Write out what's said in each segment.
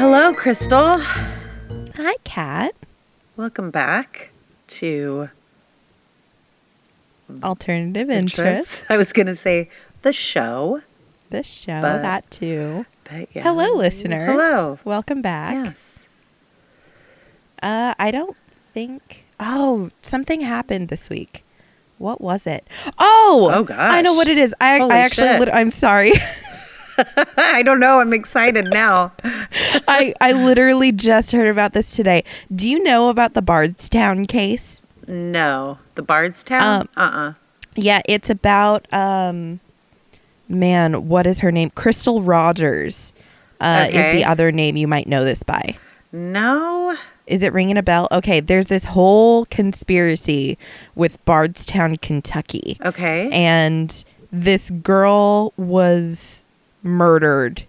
hello, Crystal. Hi, Kat. Welcome back to Alternative interest. I was going to say the show, The show, But- that too. but yeah. Hello, listeners. Hello. Welcome back. Yes. Uh, I don't think. Oh, something happened this week. What was it? Oh, Oh, gosh. I know what it is. I, Holy I actually, shit. I'm sorry. I don't know. I'm excited now. I I literally just heard about this today. Do you know about the Bardstown case? No. The Bardstown? Um, uh-uh. Yeah, it's about um man, what is her name? Crystal Rogers. Uh, Okay. is the other name you might know this by. No. Is it ringing a bell? Okay, there's this whole conspiracy with Bardstown, Kentucky. Okay. And this girl was murdered.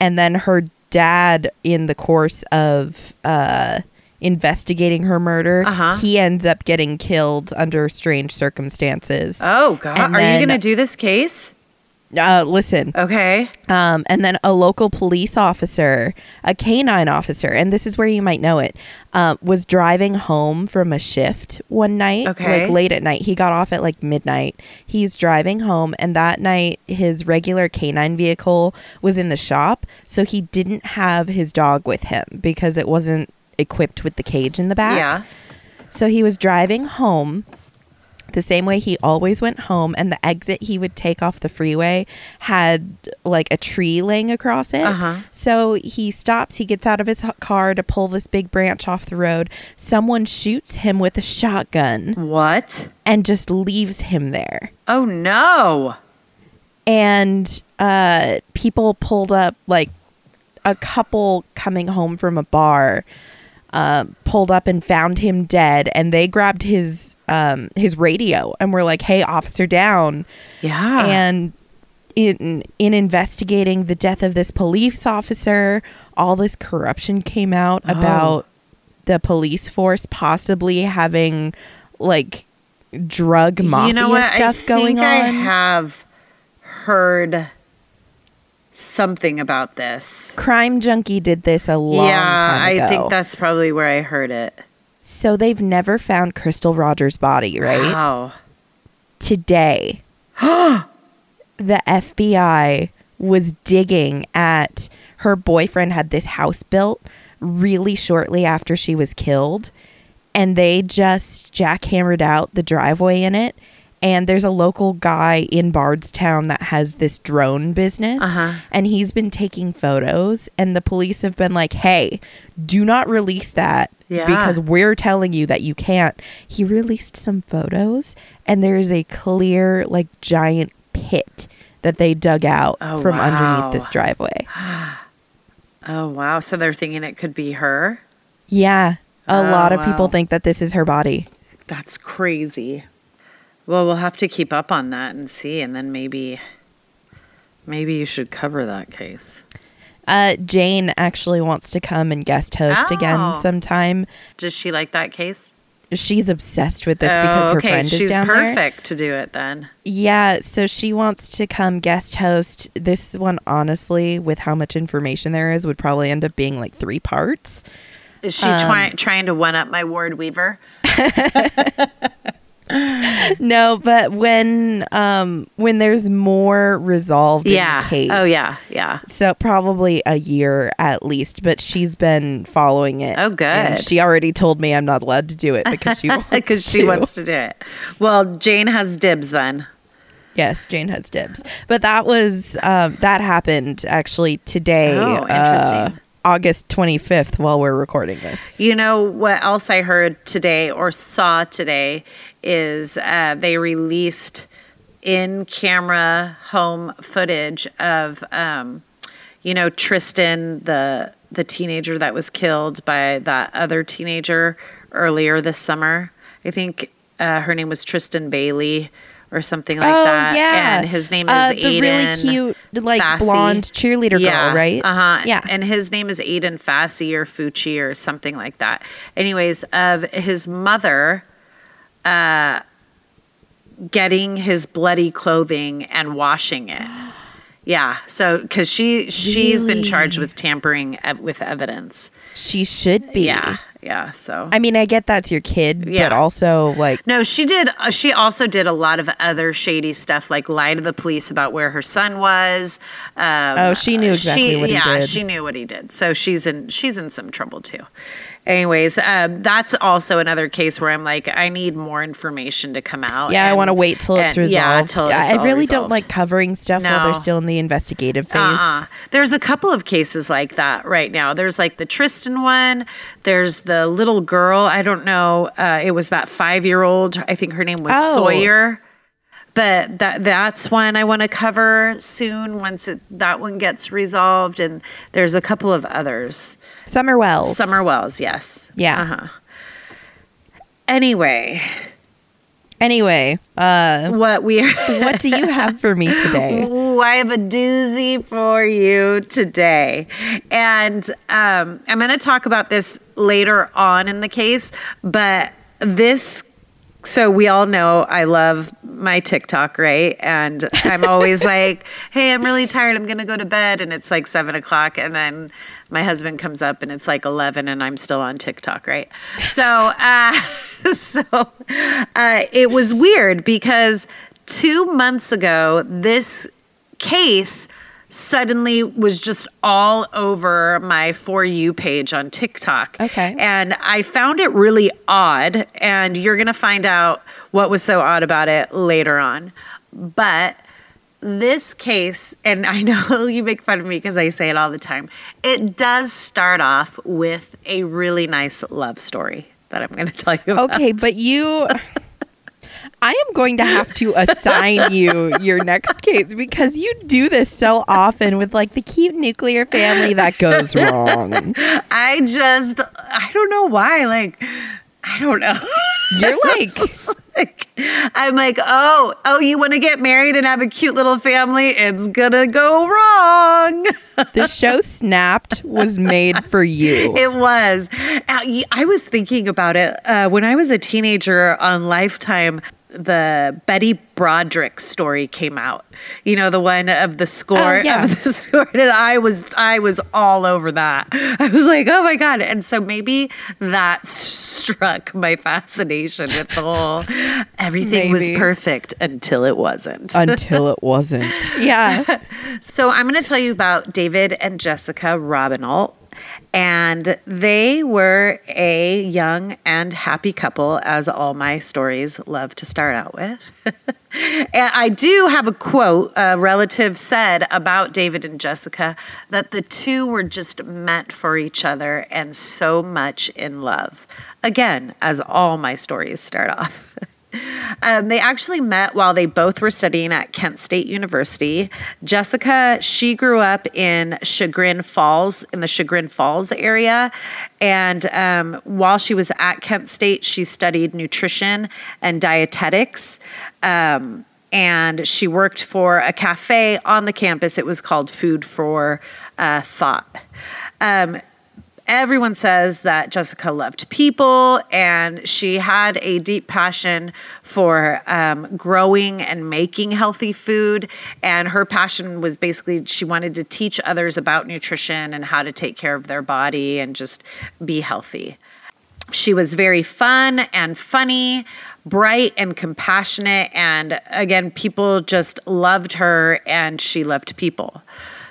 And then her dad, in the course of uh, investigating her murder, Uh-huh. he ends up getting killed under strange circumstances. oh, God. and Are you going to do this case? Uh, listen, Okay. um, and then a local police officer, a canine officer, and this is where you might know it, uh, was driving home from a shift one night, Okay. like late at night. He got off at like midnight. He's driving home, and that night his regular canine vehicle was in the shop, so he didn't have his dog with him because it wasn't equipped with the cage in the back. Yeah. So he was driving home the same way he always went home, and the exit he would take off the freeway had like a tree laying across it. Uh-huh. So he stops, he gets out of his car to pull this big branch off the road. Someone shoots him with a shotgun What? and just leaves him there. Oh, no. And uh, people pulled up, like a couple coming home from a bar. Uh, pulled up and found him dead, and they grabbed his um, his radio and were like, "Hey, officer, down!" Yeah. And in in investigating the death of this police officer, all this corruption came out Oh. about the police force possibly having like drug mafia you know what? stuff I going think on. I have heard something about this. Crime Junkie did this a long yeah, time ago. I think that's probably where I heard it. So they've never found Crystal Rogers' body, right? Wow. Today, the FBI was digging at her boyfriend had this house built really shortly after she was killed and they just jackhammered out the driveway in it and there's a local guy in Bardstown that has this drone business Uh-huh. and he's been taking photos and the police have been like hey do not release that Yeah. because we're telling you that you can't he released some photos and there's a clear like giant pit that they dug out Oh, from wow. underneath this driveway Oh wow. So they're thinking it could be her? yeah a Oh, lot of wow. people think that this is her body That's crazy. Well, we'll have to keep up on that and see and then maybe maybe you should cover that case. uh, jane actually wants to come and guest host again Oh. sometime Does she like that case? she's obsessed with this because oh, her okay. friend She's is down there She's perfect to do it then. Yeah, so she wants to come guest host. This one, honestly, with how much information there is, would probably end up being like three parts. Is she Um, try- trying to one up my Ward Weaver? No, but when um when there's more resolved in Yeah. the case. Oh yeah, yeah. So probably a year at least, but she's been following it. Oh, good. And she already told me I'm not allowed to do it because she wants Because she to. wants to do it. Well, Jane has dibs then. Yes, Jane has dibs. But that was um, that happened actually today. Oh, interesting. uh, August 25th while we're recording this. You know what else I heard today or saw today is uh, they released in camera home footage of, um, you know, Tristyn, the the teenager that was killed by that other teenager earlier this summer. I think uh, her name was Tristyn Bailey or something like that. Yeah. And his name is Uh, Aiden. the really cute, like Fassi. blonde cheerleader girl, right? Uh huh. Yeah. And his name is Aiden Fassi or Fucci or something like that. Anyways, of his mother uh, getting his bloody clothing and washing it. Yeah. So because she she's been charged with tampering ev- with evidence. She should be. Yeah. Yeah. So I mean, I get that's your kid, Yeah. but also like No, she did. uh, She also did a lot of other shady stuff, like lie to the police about where her son was. Um, Oh, she knew exactly what he yeah, did. she knew what he did. So she's in she's in some trouble too. Anyways, um, that's also another case where I'm like, I need more information to come out. yeah, I want to wait till it's and- resolved. Yeah, till it's I all really don't like covering stuff while they're still in the investigative phase. Uh-uh. There's a couple of cases like that right now. There's like the Tristyn one. There's the little girl. I don't know. Uh, it was that five year old. I think her name was Oh. Sawyer. But that that's one I want to cover soon once it, that one gets resolved. And there's a couple of others. Summer Wells. Summer Wells, yes. Yeah. Uh-huh. Anyway, Anyway, uh, what we are. what do you have for me today? Ooh, I have a doozy for you today. And um, I'm going to talk about this later on in the case, but this. So we all know I love my TikTok, right? And I'm always like, "Hey, I'm really tired. I'm gonna go to bed," and it's like seven o'clock, and then my husband comes up, and it's like eleven, and I'm still on TikTok, right? So, uh, so uh, it was weird because two months ago, this case suddenly was just all over my For You page on TikTok. Okay. And I found it really odd. And you're going to find out what was so odd about it later on. But this case, and I know you make fun of me because I say it all the time, it does start off with a really nice love story that I'm going to tell you about. Okay, but you. I am going to have to assign you your next case because you do this so often with like the cute nuclear family that goes wrong. I just, I don't know why. Like, I don't know. You're like, like- I'm like, oh, oh, you want to get married and have a cute little family? It's gonna go wrong. the show Snapped was made for you. It was. I was thinking about it uh, when I was a teenager on Lifetime. The Betty Broderick story came out. You know, the one of the score Oh, yeah. of the score, and I was I was all over that. I was like, oh my god! And so maybe that struck my fascination with the whole. Everything was perfect until it wasn't. Until it wasn't. Yeah. So I'm going to tell you about David and Jessica Raubenolt. And they were a young and happy couple, as all my stories love to start out with. and I do have a quote a relative said about David and Jessica that the two were just meant for each other and so much in love. Again, as all my stories start off. Um, they actually met while they both were studying at Kent State University. Jessica, she grew up in Chagrin Falls, in the Chagrin Falls area. And um, while she was at Kent State, she studied nutrition and dietetics. Um, and she worked for a cafe on the campus. It was called Food for uh, Thought. Everyone says that Jessica loved people and she had a deep passion for um, growing and making healthy food. And her passion was basically she wanted to teach others about nutrition and how to take care of their body and just be healthy. She was very fun and funny, bright and compassionate. And again, people just loved her and she loved people.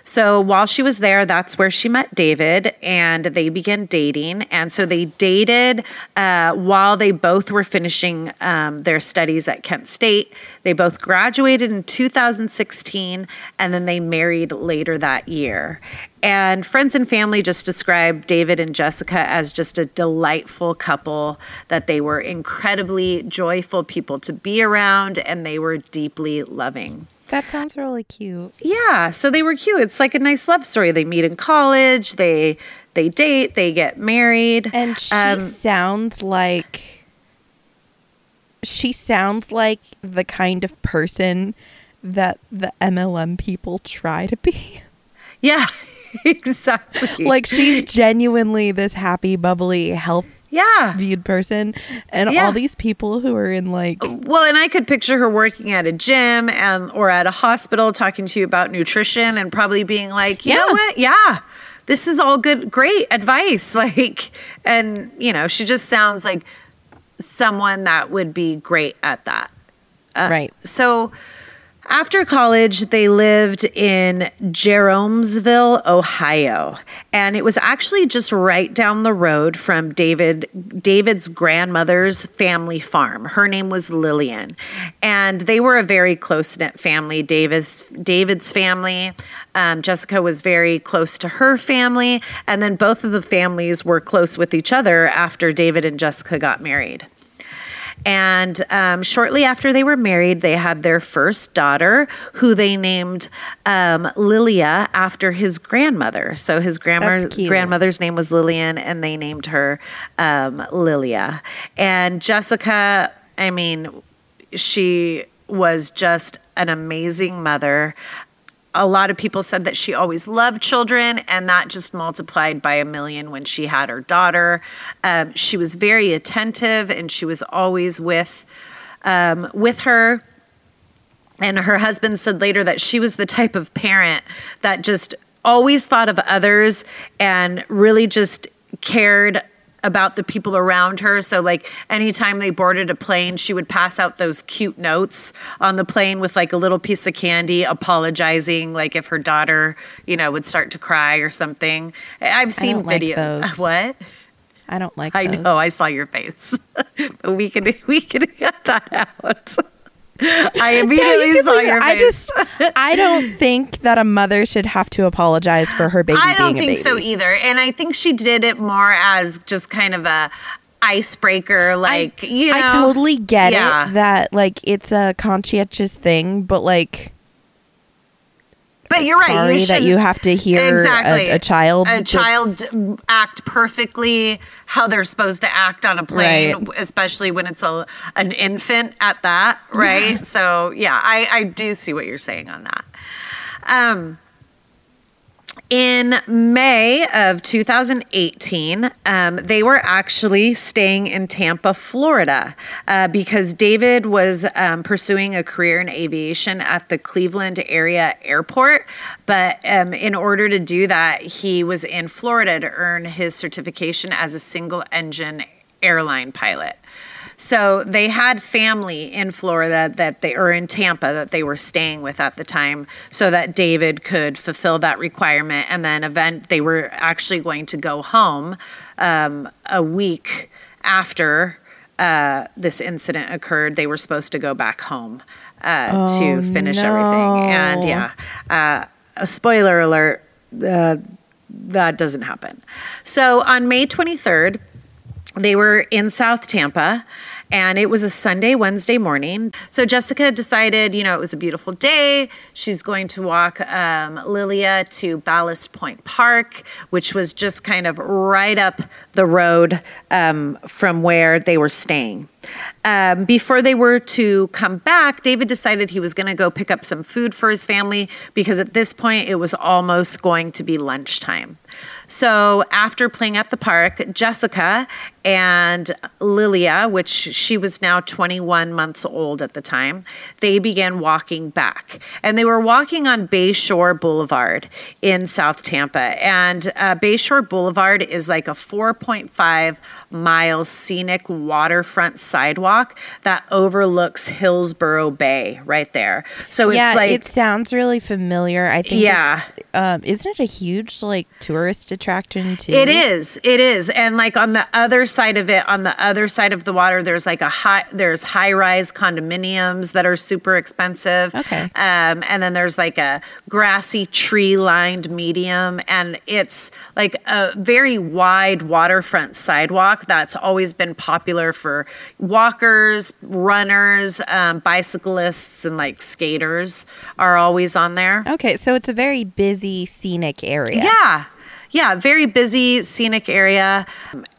So while she was there, that's where she met David and they began dating. And so they dated uh, while they both were finishing um, their studies at Kent State. They both graduated in 2016 and then they married later that year. And friends and family just described David and Jessica as just a delightful couple, that they were incredibly joyful people to be around and they were deeply loving. That sounds really cute. Yeah, so they were cute. It's like a nice love story. They meet in college, they they date, they get married. And she Um, sounds like she sounds like the kind of person that the MLM people try to be. yeah, exactly. like she's genuinely this happy, bubbly, health Yeah. viewed person, and Yeah. all these people who are in like Well, and I could picture her working at a gym and or at a hospital talking to you about nutrition and probably being like, you know Yeah. what? Yeah. This is all good, great advice. Like, and you know, she just sounds like someone that would be great at that. Uh, right. So after college, they lived in Jeromesville, Ohio, and it was actually just right down the road from David David's grandmother's family farm. Her name was Lillian, and they were a very close knit family. David's David's family. Um, Jessica was very close to her family, and then both of the families were close with each other after David and Jessica got married. And um, shortly after they were married, they had their first daughter, who they named um, Lilia after his grandmother. So his grandma, grandmother's name was Lillian, and they named her um, Lilia. And Jessica, I mean, she was just an amazing mother. A lot of people said that she always loved children, and that just multiplied by a million when she had her daughter. Um, she was very attentive, and she was always with um, with her. And her husband said later that she was the type of parent that just always thought of others and really just cared about the people around her. So, like, anytime they boarded a plane, she would pass out those cute notes on the plane with like a little piece of candy, apologizing, like if her daughter, you know, would start to cry or something. I've seen don't like videos. What? I don't like. I those. know. I saw your face. but we can we can cut that out. I Yeah, immediately can saw your face. I just, I don't think that a mother should have to apologize for her baby. I don't think so either. And I think she did it more as just kind of a icebreaker, like you know. I totally get Yeah. it that like it's a conscientious thing, but like But you're right. sorry you that you have to hear exactly a, child. a child act perfectly how they're supposed to act on a plane, Right. especially when it's a an infant at that, right? So yeah, I I do see what you're saying on that. Um. In May of 2018, um, they were actually staying in Tampa, Florida, uh, because David was um, pursuing a career in aviation at the Cleveland area airport. But um, in order to do that, he was in Florida to earn his certification as a single engine airline pilot. So they had family in Florida that they or in Tampa that they were staying with at the time so that David could fulfill that requirement. And then event they were actually going to go home um, a week after uh, this incident occurred. They were supposed to go back home uh, to finish everything. and no. yeah uh, a spoiler alert uh, that doesn't happen. So on May 23rd they were in South Tampa and it was a Sunday, Wednesday morning. So Jessica decided, you know, it was a beautiful day. She's going to walk um, Lilia to Ballast Point Park, which was just kind of right up the road um, from where they were staying. Um, before they were to come back, David decided he was going to go pick up some food for his family because at this point it was almost going to be lunchtime. So after playing at the park, Jessica and Lilia, which she was now 21 months old at the time, they began walking back. And they were walking on Bayshore Boulevard in South Tampa. And uh, Bayshore Boulevard is like a 4.5 mile scenic waterfront sidewalk that overlooks Hillsborough Bay right there. So it's yeah, like it sounds really familiar. I think. Yeah. um, isn't it a huge like tourist attraction too? It is. It is. And like on the other side of it, on the other side of the water, there's like a high there's high rise condominiums that are super expensive. Okay. Um, and then there's like a grassy tree lined medium and it's like a very wide waterfront sidewalk that's always been popular for walkers, runners, um, bicyclists, and like skaters are always on there. Okay, so it's a very busy scenic area. Yeah. Yeah, very busy, scenic area.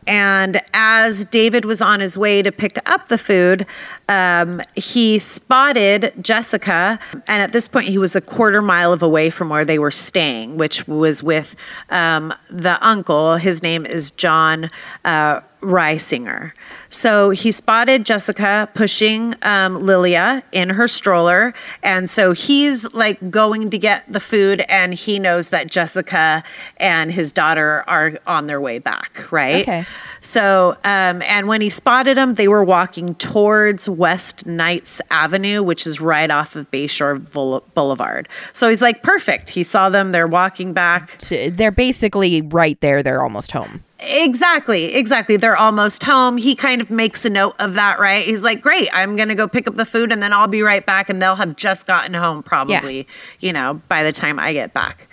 And as David was on his way to pick up the food, um, he spotted Jessica. And at this point, he was a quarter mile of away from where they were staying, which was with um, the uncle. His name is John uh, Reisinger. So he spotted Jessica pushing um, Lilia in her stroller. And so he's like going to get the food, and he knows that Jessica and his daughter are on their way back, right? Okay. So, um, and when he spotted them, they were walking towards West Knights Avenue, which is right off of Bayshore Boule- Boulevard. So he's like, perfect. He saw them, they're walking back. They're basically right there. They're almost home. Exactly, exactly. They're almost home. He kind of makes a note of that, right? He's like, great, I'm going to go pick up the food and then I'll be right back. And they'll have just gotten home, probably, yeah. you know, by the time I get back.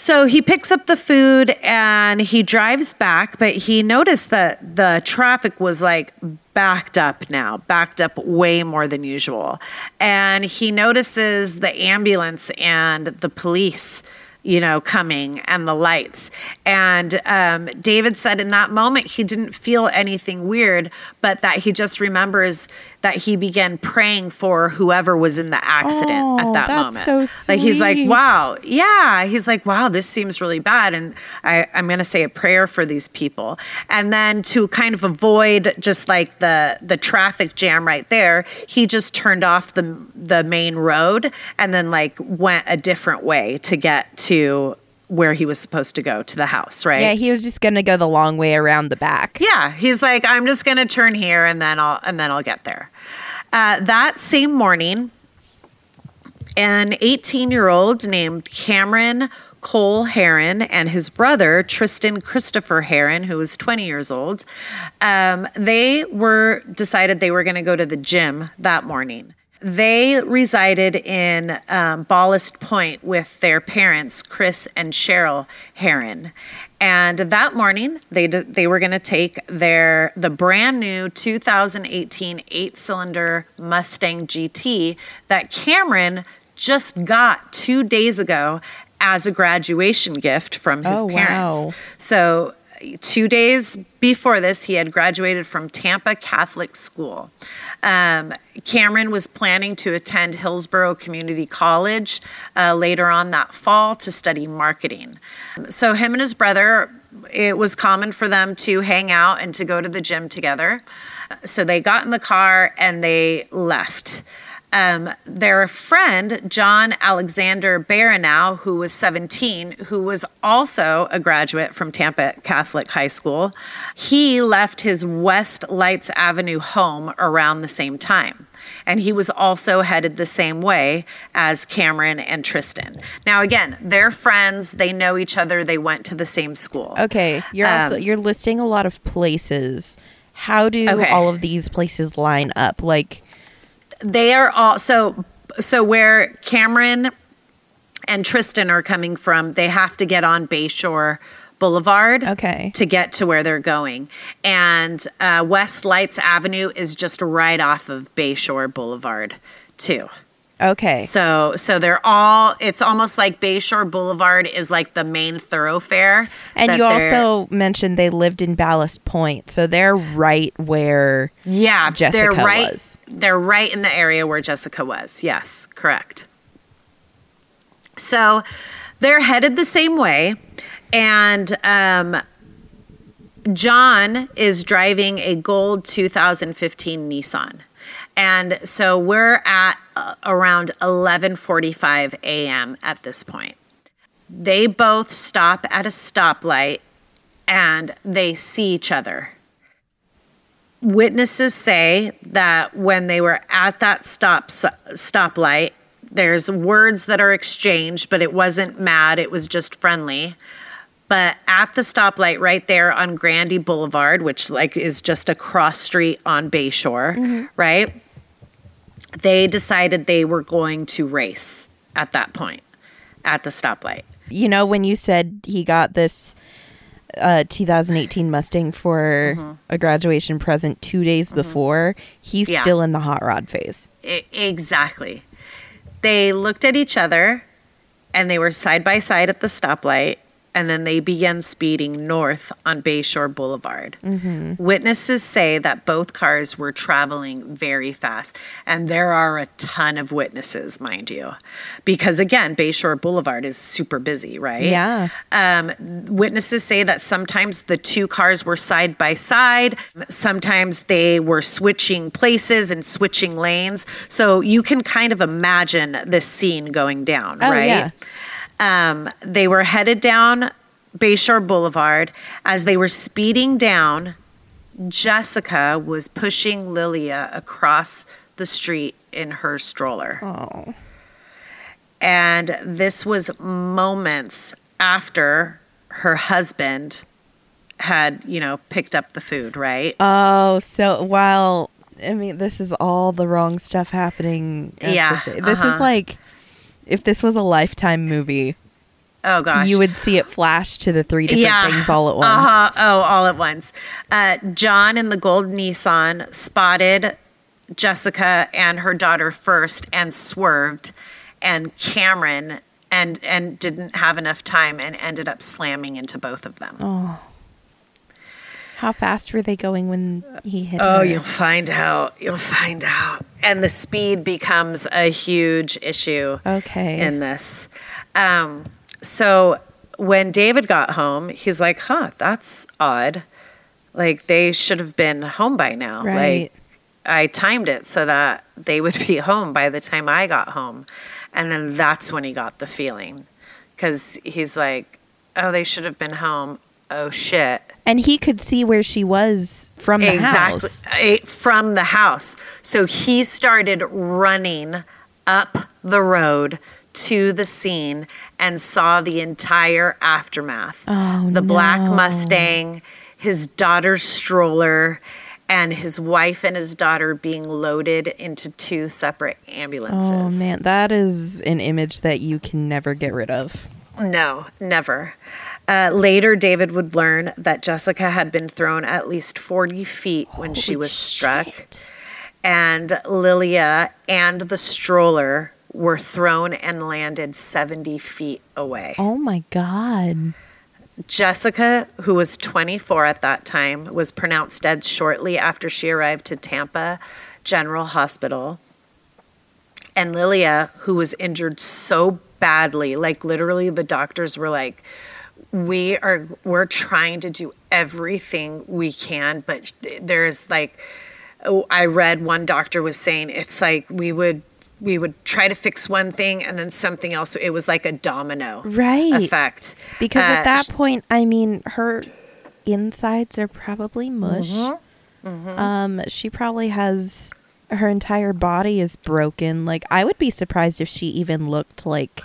So he picks up the food and he drives back, but he noticed that the traffic was like backed up now, backed up way more than usual. And he notices the ambulance and the police you know, coming and the lights. And um, David said in that moment he didn't feel anything weird, but that he just remembers that he began praying for whoever was in the accident Oh, at that that's moment. so Like he's like, wow, yeah. He's like, wow, this seems really bad. And I, I'm going to say a prayer for these people. And then to kind of avoid just like the, the traffic jam right there, he just turned off the, the main road and then like went a different way to get to where he was supposed to go to the house, right? Yeah, he was just going to go the long way around the back. Yeah, he's like, I'm just gonna turn here and then I'll and then I'll get there. Uh, that same morning, an 18 year old named Cameron Cole Herrin and his brother Tristan Christopher Herrin, who was 20 years old, um, they were decided they were going to go to the gym that morning. They resided in um, Ballast Point with their parents, Chris and Cheryl Herrin. And that morning, they d- they were going to take their the brand new 2018 eight-cylinder Mustang GT that Cameron just got two days ago as a graduation gift from his Oh, parents. wow. So, two days before this, he had graduated from Tampa Catholic School. Um, Cameron was planning to attend Hillsborough Community College uh, later on that fall to study marketing. So, him and his brother, it was common for them to hang out and to go to the gym together. So, they got in the car and they left. Um, their friend, John Alexander Barrineau, who was 17, who was also a graduate from Tampa Catholic High School, he left his West Lights Avenue home around the same time. And he was also headed the same way as Cameron and Tristan. Now, again, they're friends. They know each other. They went to the same school. Okay, you're also Um, you're listing a lot of places. How do Okay. all of these places line up? Like, they are all so so where Cameron and Tristan are coming from, they have to get on Bayshore Boulevard Okay. to get to where they're going. And uh, West Lights Avenue is just right off of Bayshore Boulevard, too. Okay, So so they're all it's almost like Bayshore Boulevard is like the main thoroughfare. and you also mentioned they lived in Ballast Point, so they're right where. Yeah, Jessica they're right. was. They're right in the area where Jessica was. Yes, correct. So they're headed the same way, and um, John is driving a gold 2015 Nissan. And so we're at around 11:45 a.m. at this point. They both stop at a stoplight and they see each other witnesses say that when they were at that stop stoplight, there's words that are exchanged, but it wasn't mad, it was just friendly. But at the stoplight right there on Gandy Boulevard, which like is just a cross street on Bayshore, mm-hmm. right? They decided they were going to race at that point at the stoplight. You know, when you said he got this uh, 2018 Mustang for a graduation present two days before, he's Yeah. still in the hot rod phase. I- exactly. They looked at each other and they were side by side at the stoplight and then they began speeding north on Bayshore Boulevard. Witnesses say that both cars were traveling very fast, and there are a ton of witnesses, mind you, because again, Bayshore Boulevard is super busy, right? Yeah. Um, witnesses say that sometimes the two cars were side by side, sometimes they were switching places and switching lanes. So you can kind of imagine this scene going down, Oh, right? yeah. Um, they were headed down Bayshore Boulevard. As they were speeding down, Jessica was pushing Lilia across the street in her stroller. Oh. And this was moments after her husband had, you know, picked up the food, right? Oh, so while I mean, this is all the wrong stuff happening. Yeah, this uh-huh. is like if this was a lifetime movie, Oh gosh. you would see it flash to the three different things all at once. Uh-huh. Oh, all at once. Uh, John in the gold Nissan spotted Jessica and her daughter first and swerved, and Cameron and and didn't have enough time and ended up slamming into both of them. Oh. How fast were they going when he hit Oh, her? you'll find out. You'll find out. And the speed becomes a huge issue Okay. in this. Um, so when David got home, he's like, huh, that's odd. Like they should have been home by now. Right. Like I timed it so that they would be home by the time I got home. And then that's when he got the feeling. Because he's like, oh, they should have been home. Oh, shit. and he could see where she was from the house. Eh, From the house. So he started running up the road to the scene and saw the entire aftermath. Oh, the black. Mustang, his daughter's stroller, and his wife and his daughter being loaded into two separate ambulances. Oh man, that is an image that you can never get rid of. No, never. Uh, later, David would learn that Jessica had been thrown at least 40 feet when she was struck, shit. and Lilia and the stroller were thrown and landed 70 feet away. Oh my god. Jessica, who was 24 at that time, was pronounced dead shortly after she arrived to Tampa General Hospital. And Lilia, who was injured so badly, like literally the doctors were like, we are we're trying to do everything we can, but there's like oh, I read one doctor was saying it's like we would we would try to fix one thing and then something else. It was like a domino Right. effect. Because at Uh, that point, I mean, her insides are probably mush. Mm-hmm. Um, she probably has her entire body is broken. Like, I would be surprised if she even looked like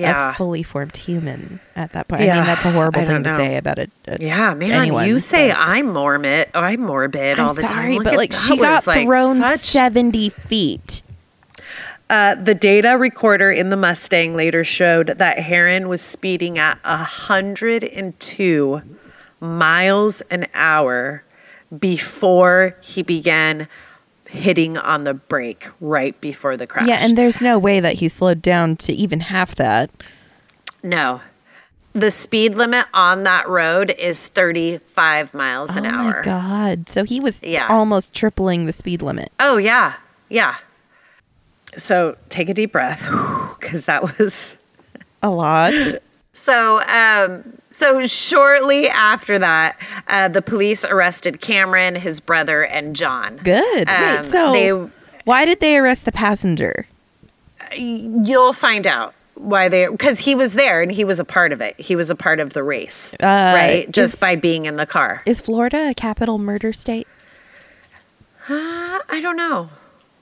Yeah. a fully formed human at that point. I Yeah, mean, that's a horrible thing don't to say about it. Yeah, man, anyone, you say I'm morbid. I'm morbid all the sorry, time. Look but like she got was, like, thrown such- seventy feet. Uh, the data recorder in the Mustang later showed that Herrin was speeding at 102 miles an hour before he began hitting on the brake right before the crash. Yeah, and there's no way that he slowed down to even half that. no. The speed limit on that road is 35 miles an oh hour. Oh my god! So he was Yeah. almost tripling the speed limit. Oh yeah, yeah. So take a deep breath, because that was A lot. so. Um, so shortly after that, uh, the police arrested Cameron, his brother, and John. Good. Um, Wait, so they- why did they arrest the passenger? You'll find out why they because he was there and he was a part of it. He was a part of the race, Uh, right? Just is- by being in the car. Is Florida a capital murder state? Uh, I don't know.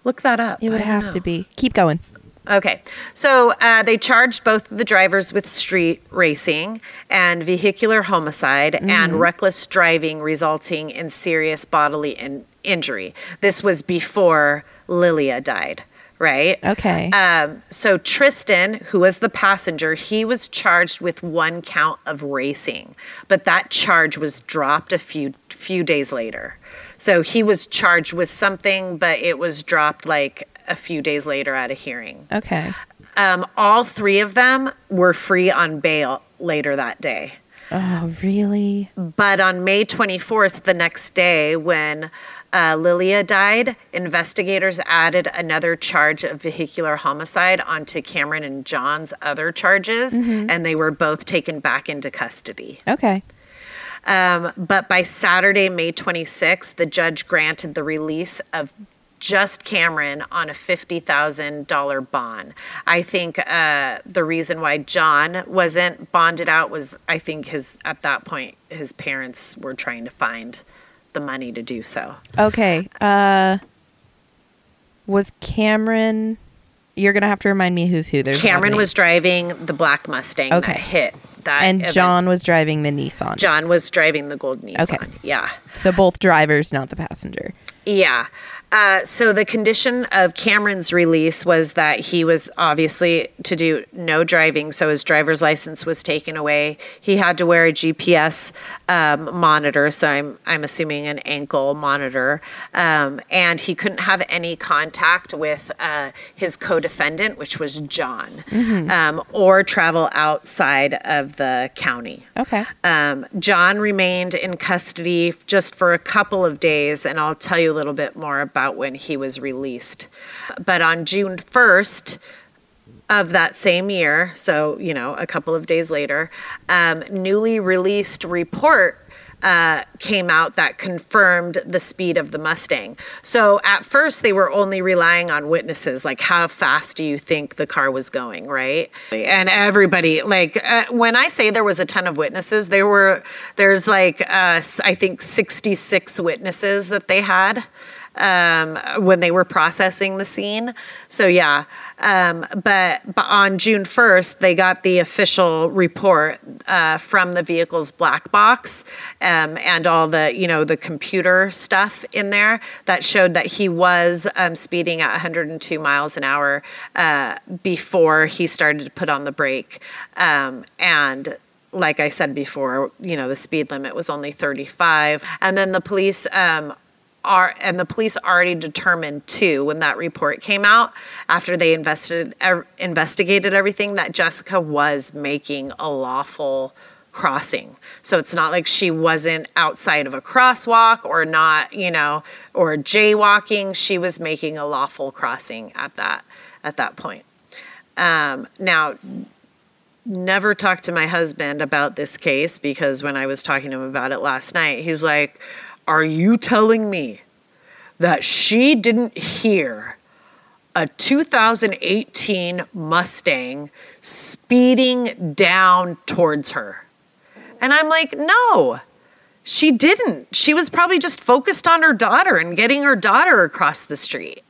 Look that up. It would have to be. Keep going. Okay, so uh, they charged both the drivers with street racing and vehicular homicide and reckless driving resulting in serious bodily in- injury. This was before Lilia died, right? Okay. Um, so Tristan, who was the passenger, he was charged with one count of racing, but that charge was dropped a few few days later. So he was charged with something, but it was dropped like a few days later at a hearing. okay. Um, all three of them were free on bail later that day. Oh, really? But on May 24th, the next day, when uh, Lilia died, investigators added another charge of vehicular homicide onto Cameron and John's other charges, and they were both taken back into custody. Okay. Um, but by Saturday, May 26th, the judge granted the release of just Cameron on a $50,000 bond. I think uh, the reason why John wasn't bonded out was I think his at that point his parents were trying to find the money to do so. Okay. Uh, was Cameron? You're gonna have to remind me who's who. There's a lot of Cameron was driving the black Mustang Okay. that hit that and event. John was driving the Nissan. John was driving the gold Nissan. Okay. Yeah. So both drivers, not the passenger. Yeah. Uh, so the condition of Cameron's release was that he was obviously to do no driving, so his driver's license was taken away. He had to wear a GPS um, monitor, so I'm I'm assuming an ankle monitor, um, and he couldn't have any contact with uh, his co-defendant, which was John, um, or travel outside of the county. Okay. Um, John remained in custody just for a couple of days, and I'll tell you a little bit more about when he was released. But on June 1st of that same year, so, you know, a couple of days later, um, newly released report uh, came out that confirmed the speed of the Mustang. So at first, they were only relying on witnesses, like how fast do you think the car was going, right? And everybody, like uh, when I say there was a ton of witnesses, there were there's like uh, I think 66 witnesses that they had um, when they were processing the scene. So yeah, um, but, but on June 1st, they got the official report uh, from the vehicle's black box um, and all the you know the computer stuff in there that showed that he was um, speeding at 102 miles an hour uh, before he started to put on the brake um, and like I said before, you know, the speed limit was only 35. And then the police um, are, and the police already determined too, when that report came out, after they invested, er, investigated everything, that Jessica was making a lawful crossing. So it's not like she wasn't outside of a crosswalk or not, you know, or jaywalking. She was making a lawful crossing at that at that point. Um, now, never talked to my husband about this case because when I was talking to him about it last night, he's like, Are you telling me that she didn't hear a 2018 Mustang speeding down towards her? And I'm like, No. She didn't. She was probably just focused on her daughter and getting her daughter across the street.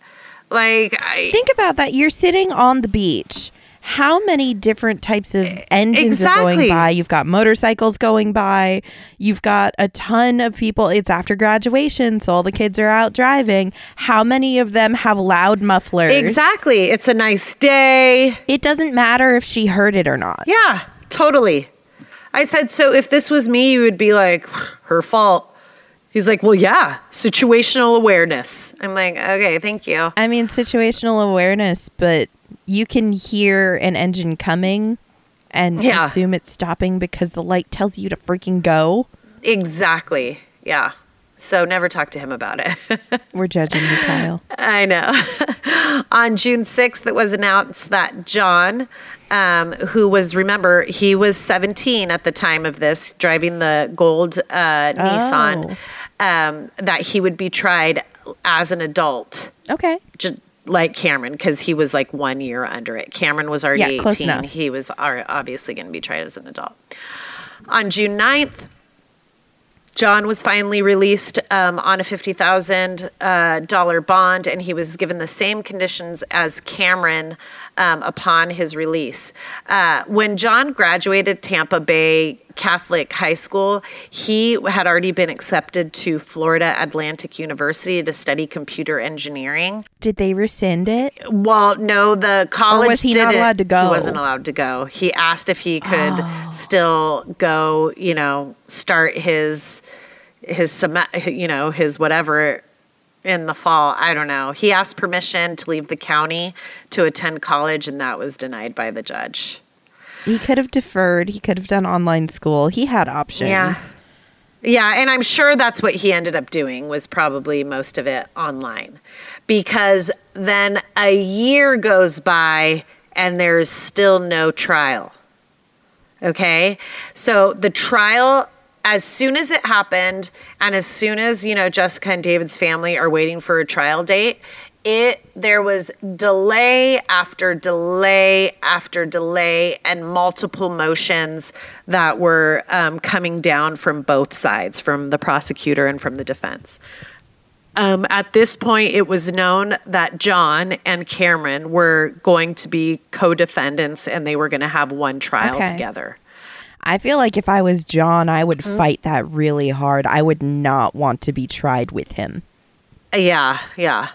Like I Think about that. You're sitting on the beach. How many different types of engines are going by? You've got motorcycles going by. You've got a ton of people. It's after graduation, so all the kids are out driving. How many of them have loud mufflers? Exactly. It's a nice day. It doesn't matter if she heard it or not. Yeah, totally. I said, so if this was me, you would be like, her fault. He's like, well, yeah, situational awareness. I'm like, okay, thank you. I mean, situational awareness, but you can hear an engine coming and Yeah. assume it's stopping because the light tells you to freaking go. Exactly. Yeah. So never talk to him about it. We're judging you, Kyle. I know. On June 6th, it was announced that John, um, who was, remember, he was 17 at the time of this, driving the gold uh, Nissan, um, that he would be tried as an adult. Okay. j- like Cameron because he was like one year under it. Cameron was already Yeah, 18. enough. He was obviously going to be tried as an adult. On June 9th, John was finally released um, on a $50,000 uh, bond, and he was given the same conditions as Cameron um, upon his release. Uh, when John graduated Tampa Bay Catholic High School, he had already been accepted to Florida Atlantic University to study computer engineering. Did they rescind it? Well, no, the college was he not allowed to go? He wasn't allowed to go. He asked if he could Oh. still go, you know, start his his sem- you know, his whatever in the fall. I don't know. He asked permission to leave the county to attend college and that was denied by the judge. He could have deferred. He could have done online school. He had options. Yeah. Yeah, and I'm sure that's what he ended up doing was probably most of it online. Because then a year goes by and there's still no trial. Okay? So the trial as soon as it happened and as soon as, you know, Jessica and David's family are waiting for a trial date, it there was delay after delay after delay and multiple motions that were um, coming down from both sides from the prosecutor and from the defense um, at this point it was known that john and cameron were going to be co-defendants and they were going to have one trial Okay. together I feel like if I was John, I would fight that really hard. I would not want to be tried with him. Yeah, yeah.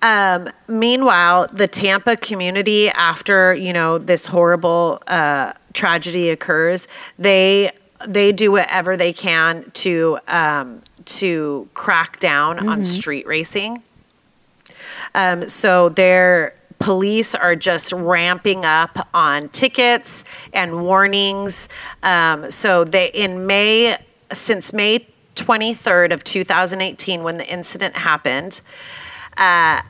Um, meanwhile, the Tampa community, after you know this horrible uh, tragedy occurs, they they do whatever they can to um, to crack down on street racing. Um, so their police are just ramping up on tickets and warnings. Um, so they in May since May 23rd of 2018 when the incident happened. Uh,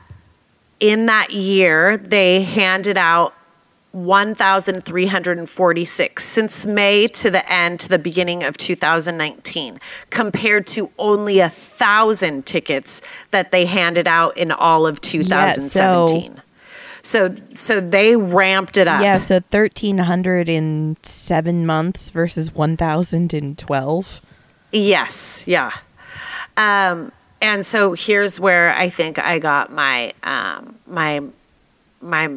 in that year, they handed out 1,346 since May to the end to the beginning of 2019, compared to only a thousand tickets that they handed out in all of 2017. so, so so they ramped it up. Yeah, so 1,300 in seven months versus 1,012. Yes, yeah. Um, and so here's where I think I got my um, my my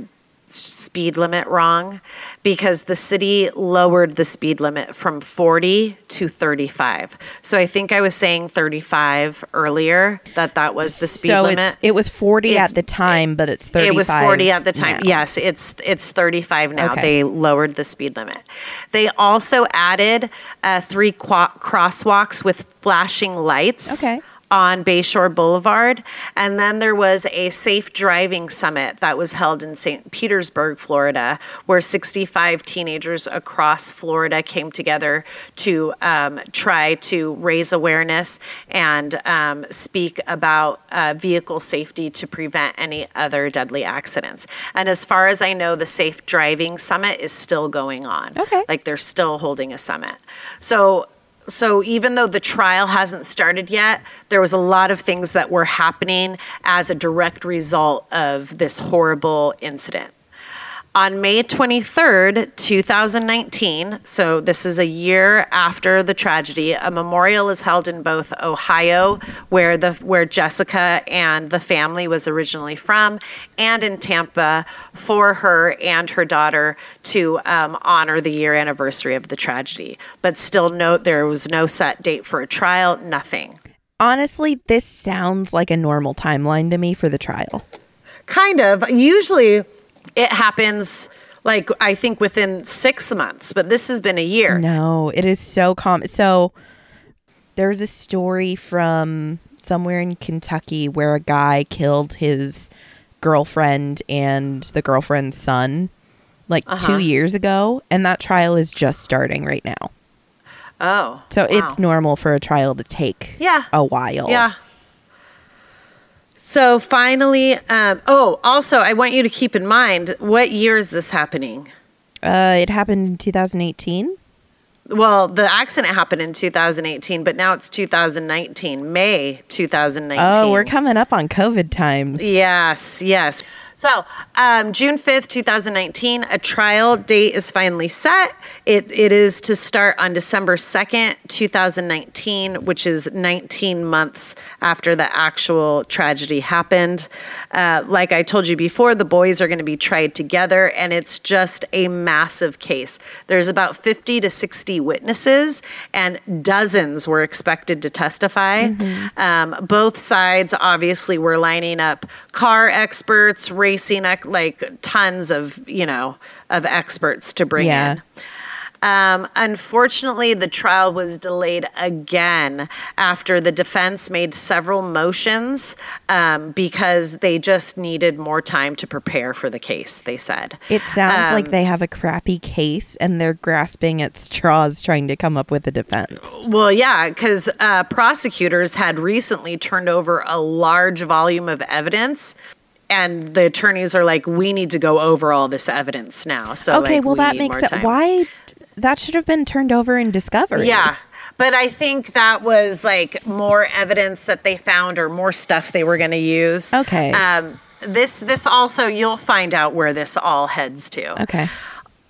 speed limit wrong because the city lowered the speed limit from 40 to 35. So I think I was saying 35 earlier that that was the speed so limit. It was 40 It's- at the time, but it's 35. It was 40 at the time. now. Yes, it's it's 35 now. Okay. They lowered the speed limit. They also added uh, three qua- crosswalks with flashing lights. Okay. On Bayshore Boulevard. And then there was a safe driving summit that was held in St. Petersburg, Florida, where 65 teenagers across Florida came together to um, try to raise awareness and um, speak about uh, vehicle safety to prevent any other deadly accidents. And as far as I know, the Safe Driving Summit is still going on. Okay. Like they're still holding a summit. So so even though the trial hasn't started yet, there was a lot of things that were happening as a direct result of this horrible incident. On May 23rd, 2019, so this is a year after the tragedy, a memorial is held in both Ohio, where the where Jessica and the family was originally from, and in Tampa for her and her daughter to um, honor the year anniversary of the tragedy. But still, note there was no set date for a trial, nothing. Honestly, this sounds like a normal timeline to me for the trial. Kind of. Usually it happens like I think within six months, but this has been a year. No, it is so common. So there's a story from somewhere in Kentucky where a guy killed his girlfriend and the girlfriend's son like Uh-huh. two years ago, and that trial is just starting right now. Oh. So wow. it's normal for a trial to take Yeah. a while. Yeah. So finally, um, oh, also, I want you to keep in mind what year is this happening? Uh, it happened in 2018. Well, the accident happened in 2018, but now it's 2019, May 2019. Oh, we're coming up on COVID times. Yes, yes. So, um, June 5th, 2019, a trial date is finally set. It, it is to start on December 2nd, 2019, which is 19 months after the actual tragedy happened. Uh, like I told you before, the boys are going to be tried together, and it's just a massive case. There's about 50 to 60 witnesses, and dozens were expected to testify. Um, both sides obviously were lining up car experts, racing, ex- like tons of, you know, of experts to bring Yeah. in. Um, unfortunately, the trial was delayed again after the defense made several motions um, because they just needed more time to prepare for the case, they said. It sounds like Um, they have a crappy case and they're grasping at straws trying to come up with a defense. Well, yeah, because uh, prosecutors had recently turned over a large volume of evidence. And the attorneys are like, we need to go over all this evidence now. So, okay, like, well we that makes sense. Why that should have been turned over in discovery. Yeah. But I think that was like more evidence that they found or more stuff they were going to use. Okay. Um, this this also you'll find out where this all heads to. Okay.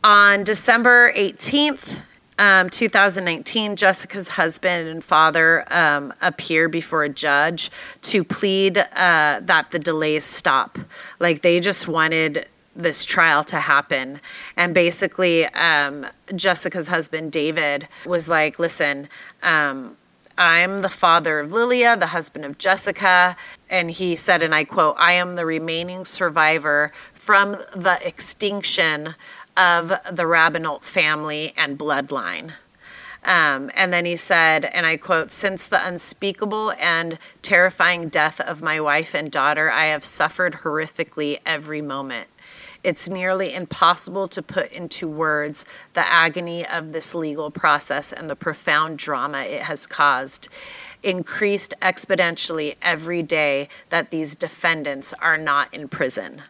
On December 18th, um, 2019, Jessica's husband and father um, appeared before a judge to plead uh, that the delays stop. Like they just wanted this trial to happen. And basically, um, Jessica's husband, David, was like, listen, um, I'm the father of Lilia, the husband of Jessica. And he said, and I quote, I am the remaining survivor from the extinction of the Raubenolt family and bloodline. Um, and then he said, and I quote, Since the unspeakable and terrifying death of my wife and daughter, I have suffered horrifically every moment. It's nearly impossible to put into words the agony of this legal process and the profound drama it has caused, increased exponentially every day that these defendants are not in prison.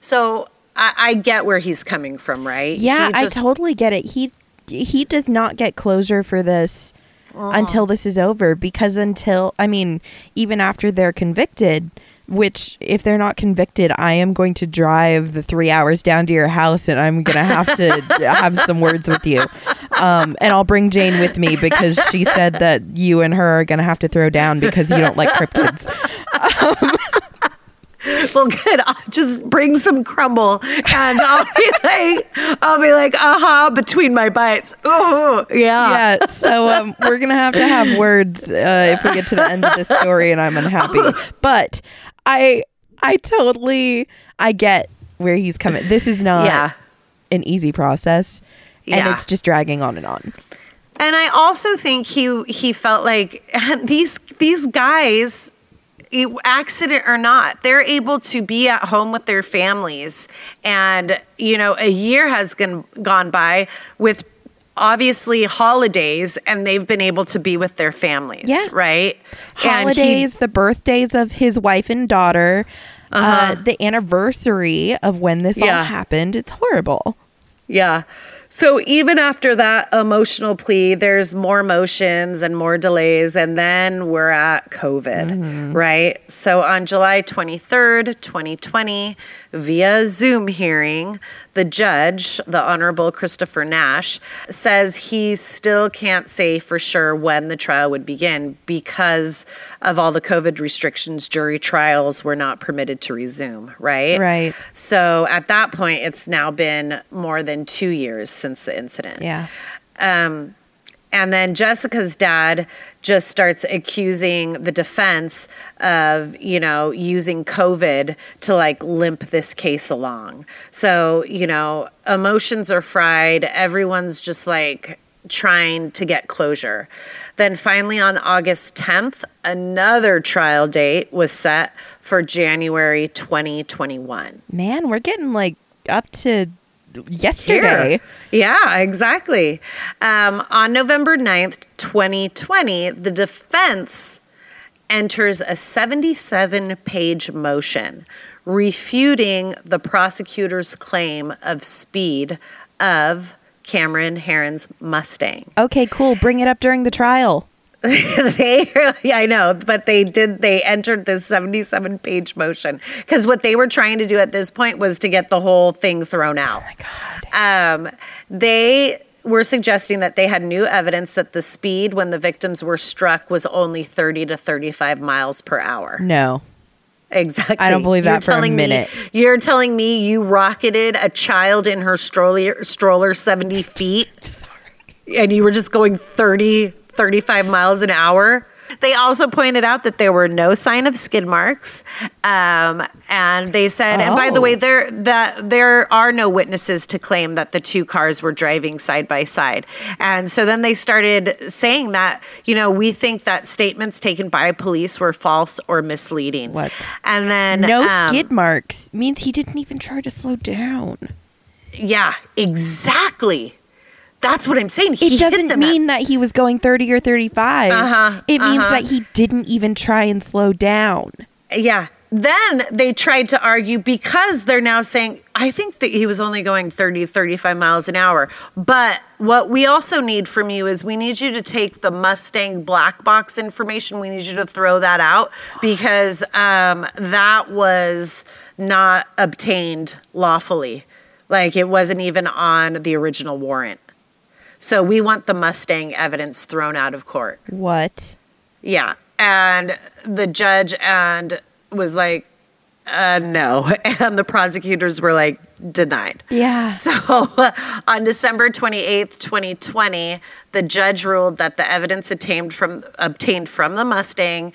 So I, I get where he's coming from, right? Yeah, He I totally get it. He he does not get closure for this until this is over because until I mean, even after they're convicted, which if they're not convicted, I am going to drive the 3 hours down to your house and I'm going to have to have some words with you. Um, and I'll bring Jane with me because she said that you and her are going to have to throw down because you don't like cryptids. well good. I'll just bring some crumble and i'll be like i'll be like aha between my bites. Ooh, yeah. Yeah so um, we're gonna have to have words uh, if we get to the end of this story and i'm unhappy. But i i totally i get where he's coming. This is not yeah. an easy process and Yeah. it's just dragging on and on. And i also think he he felt like these these guys e- accident or not they're able to be at home with their families. And you know a year has gone, gone by with obviously holidays and they've been able to be with their families Yeah. right? And he- holidays the birthdays of his wife and daughter uh, the anniversary of when this all happened it's horrible. Yeah. So even after that emotional plea, there's more motions and more delays, and then we're at COVID, mm-hmm. right? So on July 23rd, 2020, via Zoom hearing, the judge, the Honorable Christopher Nash, says he still can't say for sure when the trial would begin because of all the COVID restrictions, jury trials were not permitted to resume, right? Right. So at that point, it's now been more than two years since the incident. yeah Um, and then Jessica's dad just starts accusing the defense of, you know, using COVID to like limp this case along. So, you know, emotions are fried. Everyone's just like trying to get closure. Then finally on August 10th, another trial date was set for January 2021. man we're getting like up to yesterday Yeah, exactly. Um, on November 9th, 2020, the defense enters a 77 page motion refuting the prosecutor's claim of speed of Cameron Herrin's Mustang. okay cool bring it up during the trial they yeah, I know, but they did they entered this 77 page motion because what they were trying to do at this point was to get the whole thing thrown out. Oh my god Um, they were suggesting that they had new evidence that the speed when the victims were struck was only 30 to 35 miles per hour. no Exactly. I don't believe that for a telling me- minute. you're telling me you rocketed a child in her stroller, stroller 70 feet and you were just going 30, 35 miles an hour? They also pointed out that there were no sign of skid marks, um, and they said, and by the Oh. way, there that there are no witnesses to claim that the two cars were driving side by side. And so then they started saying that you know we think that statements taken by police were false or misleading. What? And then No um, skid marks means he didn't even try to slow down. Yeah, exactly. That's what I'm saying. He It doesn't them at- mean that he was going 30 or 35. Uh-huh, It means uh-huh. that he didn't even try and slow down. Yeah. Then they tried to argue because they're now saying, I think that he was only going 30, 35 miles an hour. But what we also need from you is we need you to take the Mustang black box information. We need you to throw that out because um, that was not obtained lawfully. Like it wasn't even on the original warrant. So we want the Mustang evidence thrown out of court. What? Yeah. And the judge and was like, uh, no. And the prosecutors were like, denied. Yeah. So on December 28th, 2020, the judge ruled that the evidence obtained from obtained from the Mustang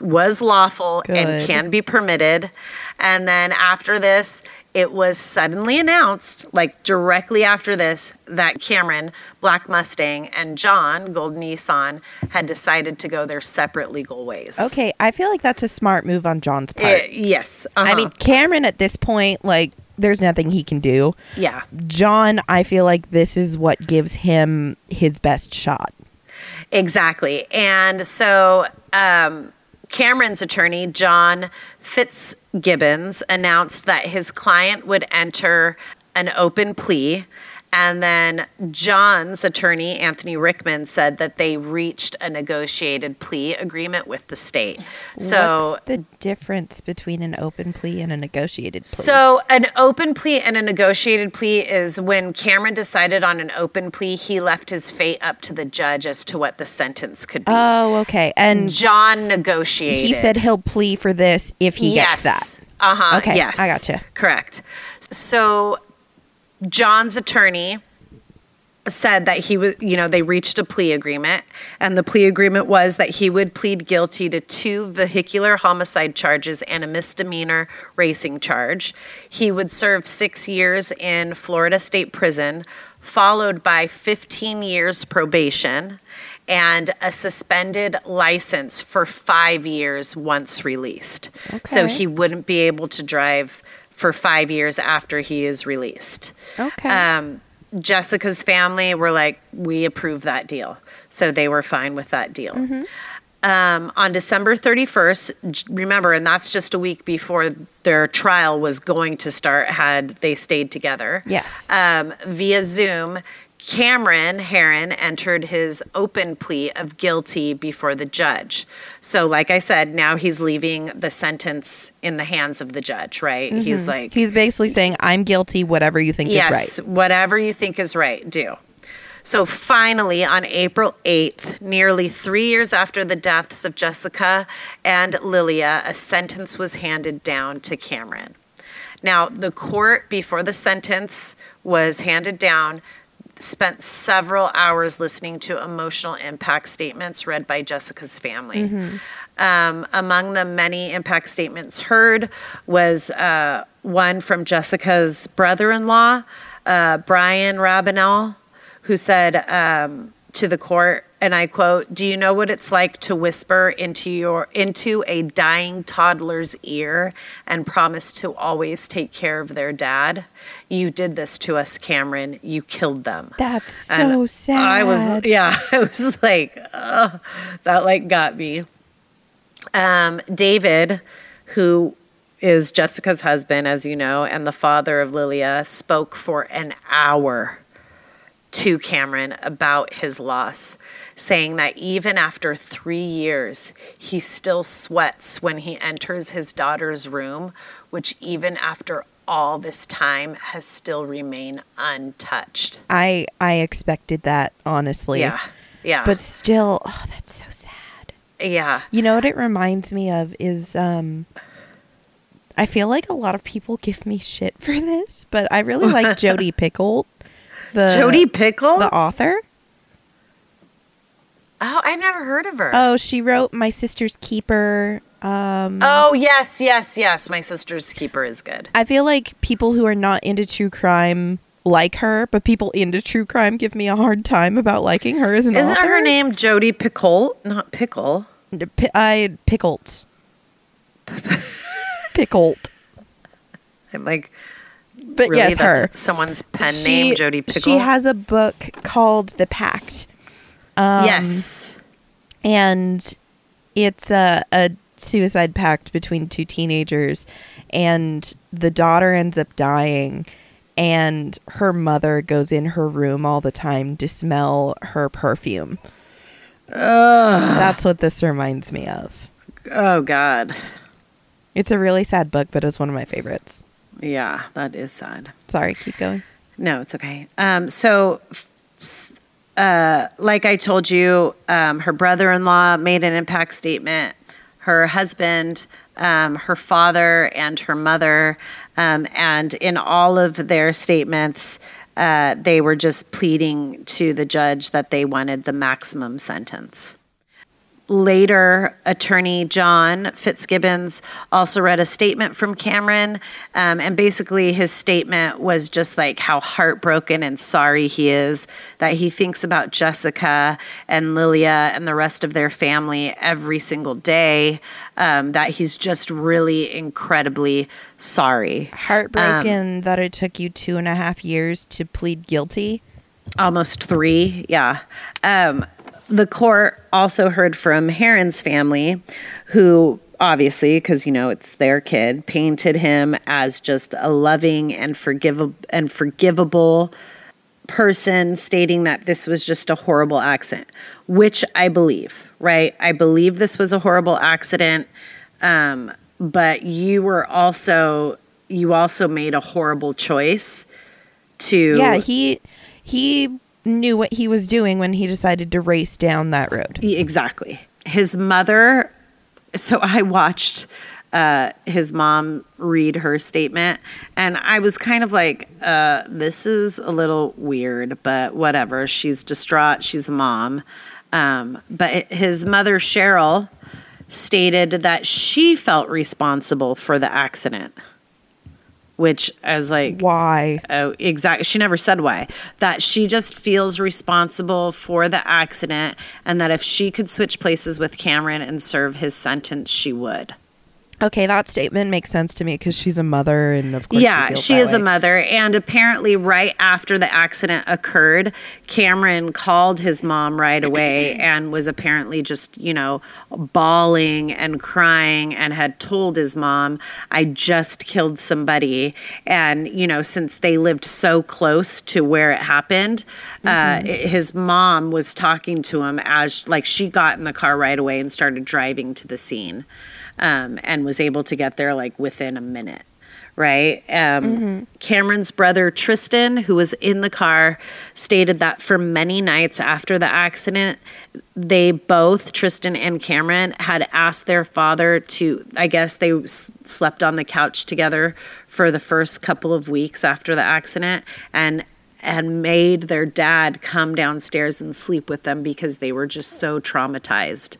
was lawful and can be permitted. And then after this, it was suddenly announced, like directly after this, that Cameron, Black Mustang, and John, Gold Nissan, had decided to go their separate legal ways. Okay, I feel like that's a smart move on John's part. Eh, yes. I uh-huh. mean, Cameron at this point, like, there's nothing he can do. yeah. John, I feel like this is what gives him his best shot. Exactly. And so um, Cameron's attorney, John Fitzgibbons, announced that his client would enter an open plea. And then John's attorney, Anthony Rickman, said that they reached a negotiated plea agreement with the state. So What's the difference between an open plea and a negotiated plea? So, an open plea and a negotiated plea is when Cameron decided on an open plea, he left his fate up to the judge as to what the sentence could be. oh, okay. And John negotiated. he said he'll plea for this if he yes. gets that. Uh huh. Okay, Yes. I gotcha. Correct. So, John's attorney said that he was, you know, they reached a plea agreement, and the plea agreement was that he would plead guilty to two vehicular homicide charges and a misdemeanor racing charge. He would serve six years in Florida State Prison, followed by 15 years probation and a suspended license for five years once released. So he wouldn't be able to drive for five years after he is released. Okay. Um, Jessica's family were like, we approve that deal. So they were fine with that deal. Um, on December 31st, remember, and that's just a week before their trial was going to start, had they stayed together. Yes. Um, via Zoom, Cameron Herrin entered his open plea of guilty before the judge. So, like I said, now he's leaving the sentence in the hands of the judge, right? Mm-hmm. He's like, He's basically saying, I'm guilty, whatever you think yes, is right. whatever you think is right, do. So finally, on April 8th, nearly three years after the deaths of Jessica and Lilia, a sentence was handed down to Cameron. Now, the court, before the sentence was handed down, spent several hours listening to emotional impact statements read by Jessica's family. Um, among the many impact statements heard was uh, one from Jessica's brother in law, uh, Brian Raubenolt, who said um, to the court, and I quote, Do you know what it's like to whisper into your into a dying toddler's ear and promise to always take care of their dad? You did this to us, Cameron. You killed them. That's so And sad. I was, yeah, I was like, ugh, that like got me. Um, David, who is Jessica's husband, as you know, and the father of Lilia, spoke for an hour to Cameron about his loss, saying that even after three years, he still sweats when he enters his daughter's room, which even after all this time has still remained untouched. I I expected that honestly. Yeah. Yeah. But still, oh, that's so sad. yeah. You know what it reminds me of is um I feel like a lot of people give me shit for this, but I really like Jody Pickle, the Jody Pickle? the author. Oh, I've never heard of her. Oh, she wrote My Sister's Keeper. Um, Oh, yes, yes, yes. My sister's keeper is good. I feel like people who are not into true crime like her, but people into true crime give me a hard time about liking her as an Isn't author. her name Jody Pickle? Not Pickle. P- I pickled. pickled. I'm like, But really? yes, That's her. Someone's pen name, Jody Pickle. She has a book called The Pact. Um, yes. and it's a, a suicide pact between two teenagers and the daughter ends up dying and her mother goes in her room all the time to smell her perfume that's what this reminds me of Oh, God. it's a really sad book but it's one of my favorites Yeah, that is sad. sorry keep going No, it's okay. Um, so, uh, like I told you, um, her brother in law made an impact statement. Her husband, um, her father, and her mother. Um, and in all of their statements, uh, they were just pleading to the judge that they wanted the maximum sentence. Later, attorney John Fitzgibbons also read a statement from Cameron. Um, and basically, his statement was just like how heartbroken and sorry he is that he thinks about Jessica and Lilia and the rest of their family every single day. Um, that he's just really incredibly sorry. heartbroken that it took you two and a half years to plead guilty almost three yeah um, the court also heard from Herrin's family who obviously because you know it's their kid painted him as just a loving and forgivable and forgivable person stating that this was just a horrible accident which i believe right? I believe this was a horrible accident um, but you were also you also made a horrible choice to yeah he he knew what he was doing when he decided to race down that road Exactly. His mother, so I watched uh, his mom read her statement, and I was kind of like, uh, this is a little weird, but whatever. She's distraught. She's a mom. Um, but his mother, Cheryl, stated that she felt responsible for the accident, which I was like, why Oh, exactly. She never said why. That she just feels responsible for the accident and that if she could switch places with Cameron and serve his sentence, she would. Okay, that statement makes sense to me because she's a mother, and of course, yeah, she is a mother. And apparently, right after the accident occurred, Cameron called his mom right away and was apparently just, you know, bawling and crying and had told his mom, I just killed somebody. And, you know, since they lived so close to where it happened, uh, his mom was talking to him as, like, she got in the car right away and started driving to the scene um, and was able to get there, like, within a minute right? Um, Cameron's brother Tristyn, who was in the car, stated that for many nights after the accident, they both, Tristyn and Cameron, had asked their father to, I guess they s- slept on the couch together for the first couple of weeks after the accident and and made their dad come downstairs and sleep with them because they were just so traumatized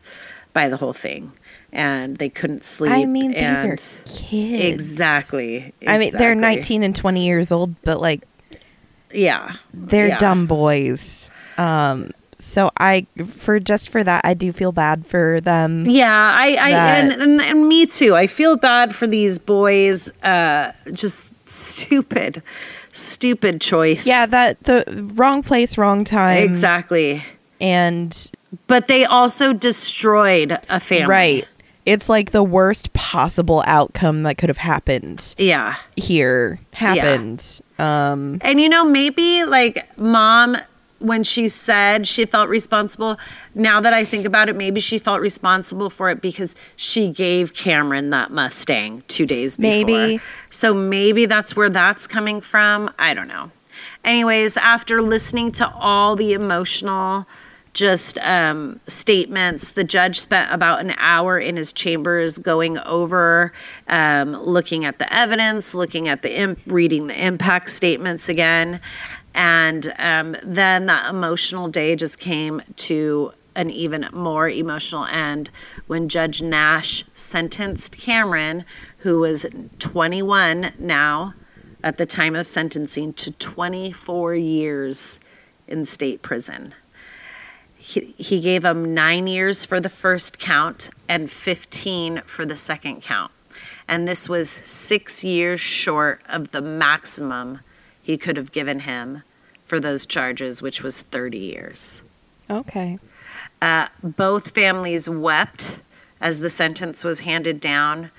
by the whole thing and they couldn't sleep I mean, these are kids. Exactly. I mean, they're 19 and 20 years old, but like Yeah. they're Yeah. dumb boys. Um, so I, for just for that, I do feel bad for them. Yeah, I, I and, and and me too. I feel bad for these boys. Uh, just stupid, stupid choice. Yeah, that the wrong place, wrong time. exactly. And But they also destroyed a family. right, it's like the worst possible outcome that could have happened Yeah. here happened. Um, And you know, maybe like mom, when she said she felt responsible, now that I think about it, maybe she felt responsible for it because she gave Cameron that Mustang two days before. Maybe. So maybe that's where that's coming from. I don't know. Anyways, after listening to all the emotional just um, statements. The judge spent about an hour in his chambers going over, um, looking at the evidence, looking at the imp- reading the impact statements again, and um, then that emotional day just came to an even more emotional end when Judge Nash sentenced Cameron, who was 21 now at the time of sentencing, to 24 years in state prison. He, he gave him nine years for the first count and 15 for the second count. And this was six years short of the maximum he could have given him for those charges, which was 30 years. Okay. Uh, both families wept as the sentence was handed down.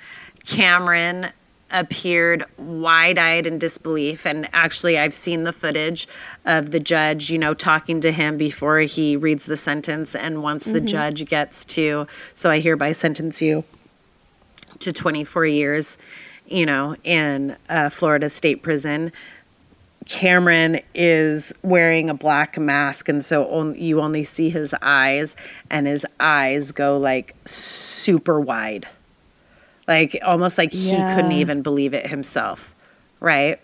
Cameron appeared wide eyed in disbelief. And actually, I've seen the footage of the judge, you know, talking to him before he reads the sentence. And once the judge gets to, so I hereby sentence you to 24 years, you know, in uh, Florida State Prison. Cameron is wearing a black mask, and so on, you only see his eyes, and his eyes go like super wide, like almost like he couldn't even believe it himself, right?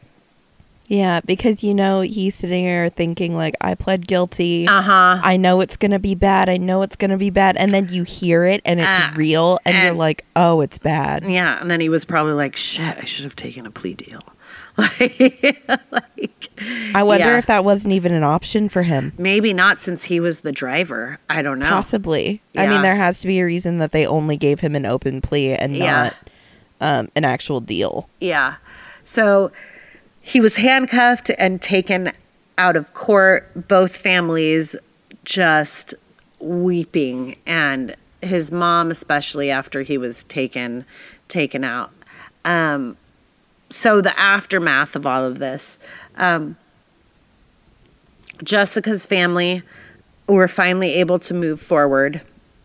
Yeah, because you know he's sitting here thinking like I pled guilty. Uh huh. I know it's gonna be bad. I know it's gonna be bad, and then you hear it and it's Ah, real, and, you're like, oh, it's bad. Yeah, and then he was probably like, "Shit, I should have taken a plea deal." Like, like I wonder Yeah. if that wasn't even an option for him. maybe not since he was the driver. I don't know. Possibly. I mean, there has to be a reason that they only gave him an open plea and Yeah. not um, an actual deal. Yeah. So he was handcuffed and taken out of court, both families just weeping and his mom especially after he was taken taken out. Um, so the aftermath of all of this, um, Jessica's family were finally able to move forward.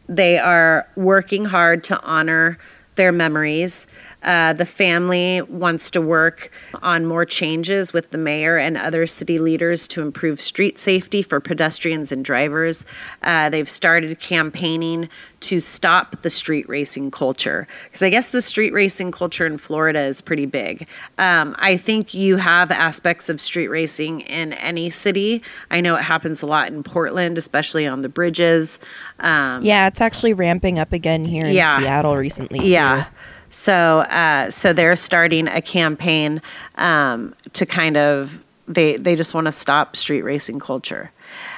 They are working hard to honor their memories. Uh, the family wants to work on more changes with the mayor and other city leaders to improve street safety for pedestrians and drivers. Uh, they've started campaigning to stop the street racing culture because I guess the street racing culture in Florida is pretty big. Um, I think you have aspects of street racing in any city. I know it happens a lot in Portland, especially on the bridges. Um, Yeah, it's actually ramping up again here in Yeah. Seattle recently. Too. yeah. So, uh, so they're starting a campaign um, to kind of they they just want to stop street racing culture.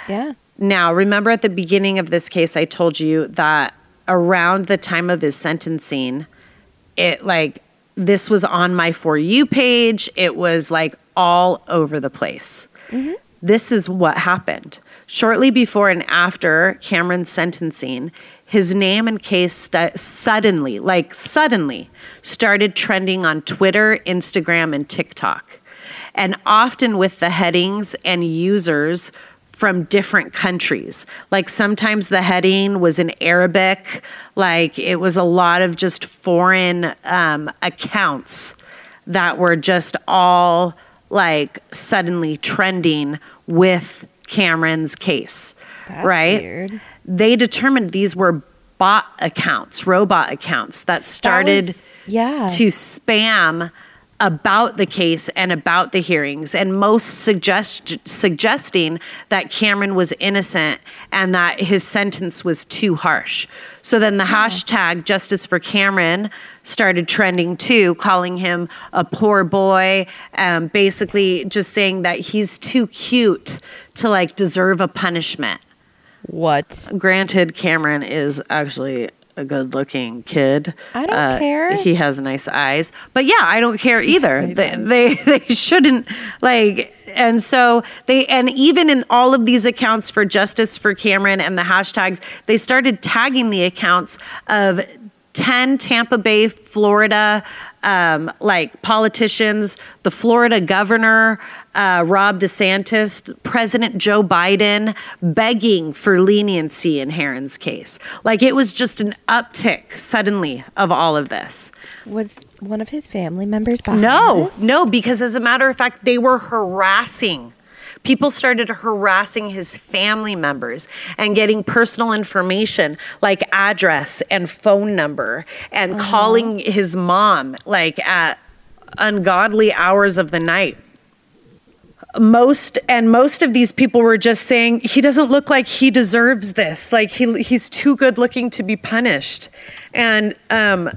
Yeah. Now, remember at the beginning of this case, I told you that around the time of his sentencing, it like this was on my For You page. It was like all over the place. This is what happened. Shortly before and after Cameron's sentencing, his name and case stu- suddenly, like suddenly, started trending on Twitter, Instagram, and TikTok. And often with the headings and users from different countries. Like sometimes the heading was in Arabic, like it was a lot of just foreign um, accounts that were just all like suddenly trending with Cameron's case, That's right? weird. They determined these were bot accounts, robot accounts that started was- yeah. to spam about the case and about the hearings and most suggest suggesting that Cameron was innocent and that his sentence was too harsh. So then the hashtag justice for Cameron started trending too, calling him a poor boy, um, basically just saying that he's too cute to like deserve a punishment. What? Granted, Cameron is actually a good looking kid. Uh, I don't care. He has nice eyes. But yeah, I don't care either. They, they they shouldn't like and so they and even in all of these accounts for justice for Cameron and the hashtags, they started tagging the accounts of 10 Tampa Bay, Florida, um, like politicians, the Florida governor, uh, Ron DeSantis, President Joe Biden, begging for leniency in Herrin's case. Like it was just an uptick suddenly of all of this. Was one of his family members behind No, this? no, because as a matter of fact, they were harassing. People started harassing his family members and getting personal information like address and phone number and calling his mom like at ungodly hours of the night most and most of these people were just saying he doesn't look like he deserves this. Like he he's too good looking to be punished. And um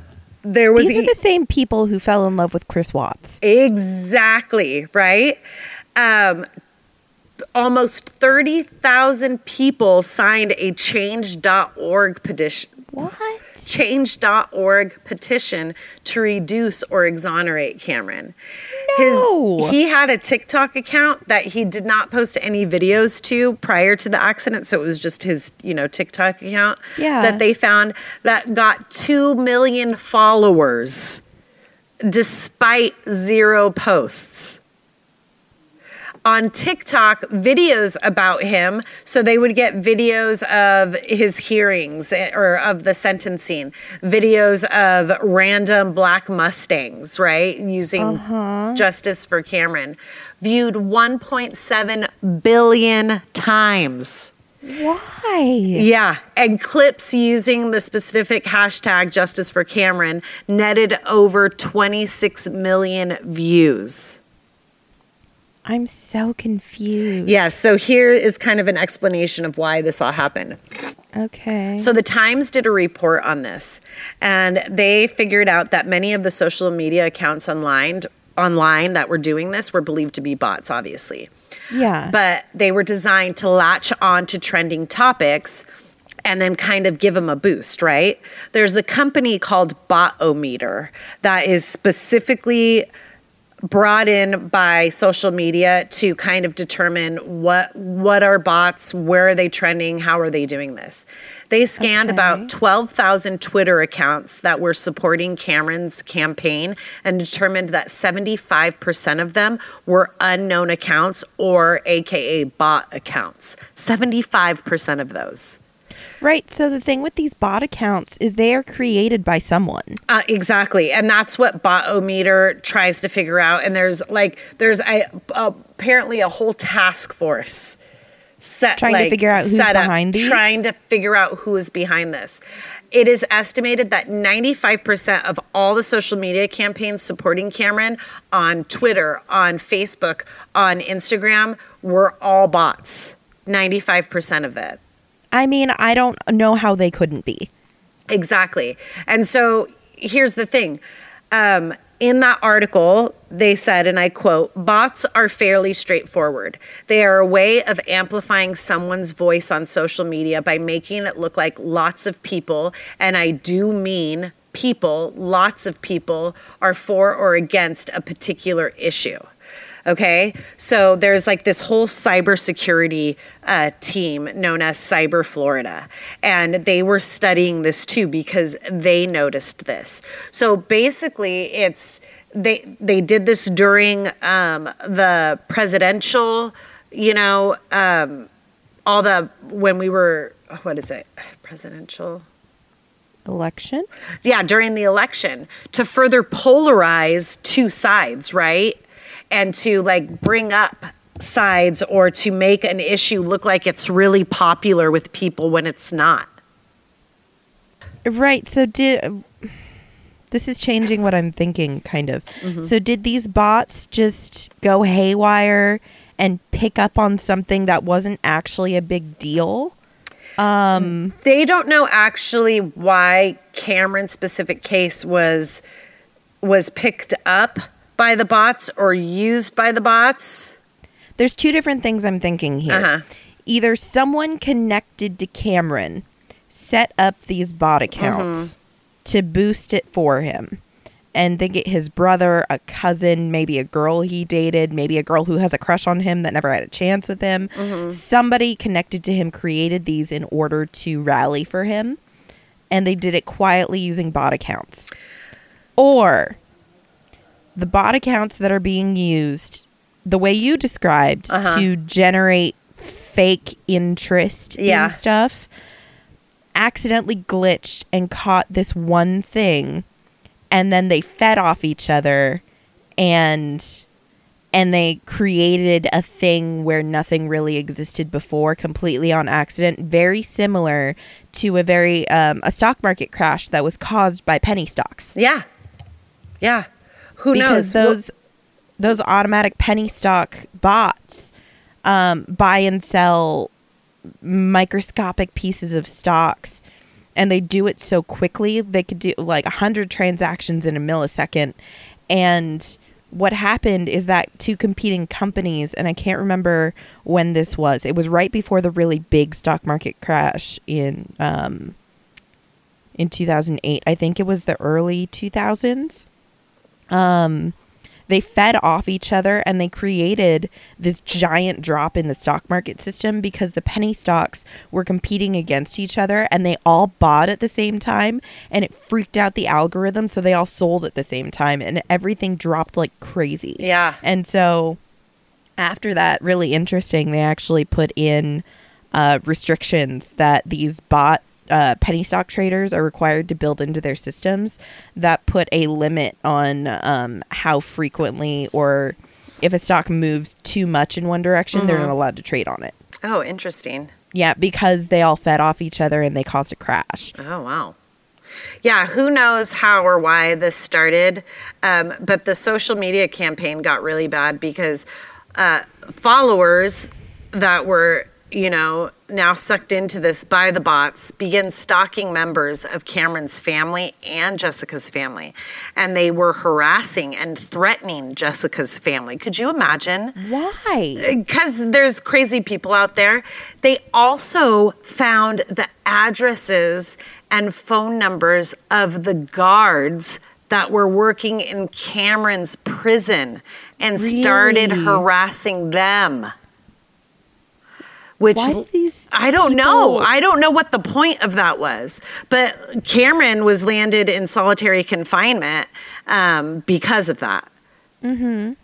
there was These are the same people who fell in love with Chris Watts. Exactly, right? Um, almost 30,000 people signed a change.org petition. What? Change.org petition to reduce or exonerate Cameron. No. His, he had a TikTok account that he did not post any videos to prior to the accident, so it was just his, you know, TikTok account Yeah. that they found that got 2 million followers despite zero posts. On TikTok, videos about him. So they would get videos of his hearings eh, or of the sentencing, videos of random black Mustangs, right? Using Justice for Cameron. Viewed 1.7 billion times. Why? Yeah, and clips using the specific hashtag Justice for Cameron netted over 26 million views. I'm so confused. Yeah, so here is kind of an explanation of why this all happened. Okay. So the Times did a report on this, and they figured out that many of the social media accounts online online that were doing this were believed to be bots, obviously. yeah. but they were designed to latch on to trending topics and then kind of give them a boost, right? There's a company called Botometer that is specifically brought in by social media to kind of determine what what are bots, where are they trending, how are they doing this. They scanned Okay. about 12,000 Twitter accounts that were supporting Cameron's campaign and determined that 75% of them were unknown accounts or AKA bot accounts. 75% of those. Right. So the thing with these bot accounts is they are created by someone. Uh, exactly, and that's what Botometer tries to figure out. And there's like there's a, apparently a whole task force set Trying to figure out who's set up, behind these? Trying to figure out who is behind this. It is estimated that 95% of all the social media campaigns supporting Cameron on Twitter, on Facebook, on Instagram were all bots. 95% of it. I mean, I don't know how they couldn't be. Exactly. And so here's the thing. Um, in that article, they said, and I quote, bots are fairly straightforward. They are a way of amplifying someone's voice on social media by making it look like lots of people, and I do mean people, lots of people, are for or against a particular issue. Okay, so there's like this whole cybersecurity uh, team known as Cyber Florida, and they were studying this too because they noticed this. So basically, it's they they did this during um, the presidential, you know, um, all the when we were what is it presidential Election? yeah, during the election to further polarize two sides, right? And to like bring up sides or to make an issue look like it's really popular with people when it's not. Right. So did this is changing what I'm thinking kind of. Mm-hmm. So did these bots just go haywire and pick up on something that wasn't actually a big deal? Um, they don't know actually why Cameron's specific case was was picked up by the bots or used by the bots. There's two different things I'm thinking here. Uh-huh. Either someone connected to Cameron set up these bot Mm-hmm. accounts to boost it for him. And think it his brother, a cousin, maybe a girl he dated, maybe a girl who has a crush on him that never had a chance with him. Mm-hmm. Somebody connected to him created these in order to rally for him. And they did it quietly using bot accounts. Or the bot accounts that are being used the way you described Uh-huh. to generate fake interest Yeah. in stuff accidentally glitched and caught this one thing and then they fed off each other and and they created a thing where nothing really existed before completely on accident very similar to a very um, a stock market crash that was caused by penny stocks Yeah. Yeah. Who because knows? those those automatic penny stock bots um, buy and sell microscopic pieces of stocks and they do it so quickly they could do like 100 transactions in a millisecond and what happened is that two competing companies and i can't remember when this was it was right before the really big stock market crash in um, in 2008 i think it was the early 2000s um, they fed off each other and they created this giant drop in the stock market system because the penny stocks were competing against each other and they all bought at the same time and it freaked out the algorithm so they all sold at the same time and everything dropped like crazy. Yeah. And so after that really interesting they actually put in uh, restrictions that these bot uh, penny stock traders are required to build into their systems that put a limit on um, how frequently or if a stock moves too much in one direction, they're not allowed to trade on it. Oh, interesting. Yeah, because they all fed off each other and they caused a crash. Oh, wow. Yeah, who knows how or why this started, um, but the social media campaign got really bad because uh, followers that were, you know, now sucked into this by the bots began stalking members of Cameron's family and Jessica's family. And they were harassing and threatening Jessica's family. Could you imagine? Why? because there's crazy people out there. They also found the addresses and phone numbers of the guards that were working in Cameron's prison and started harassing them. Which I don't know. I don't know what the point of that was. But Cameron was landed in solitary confinement um, because of that.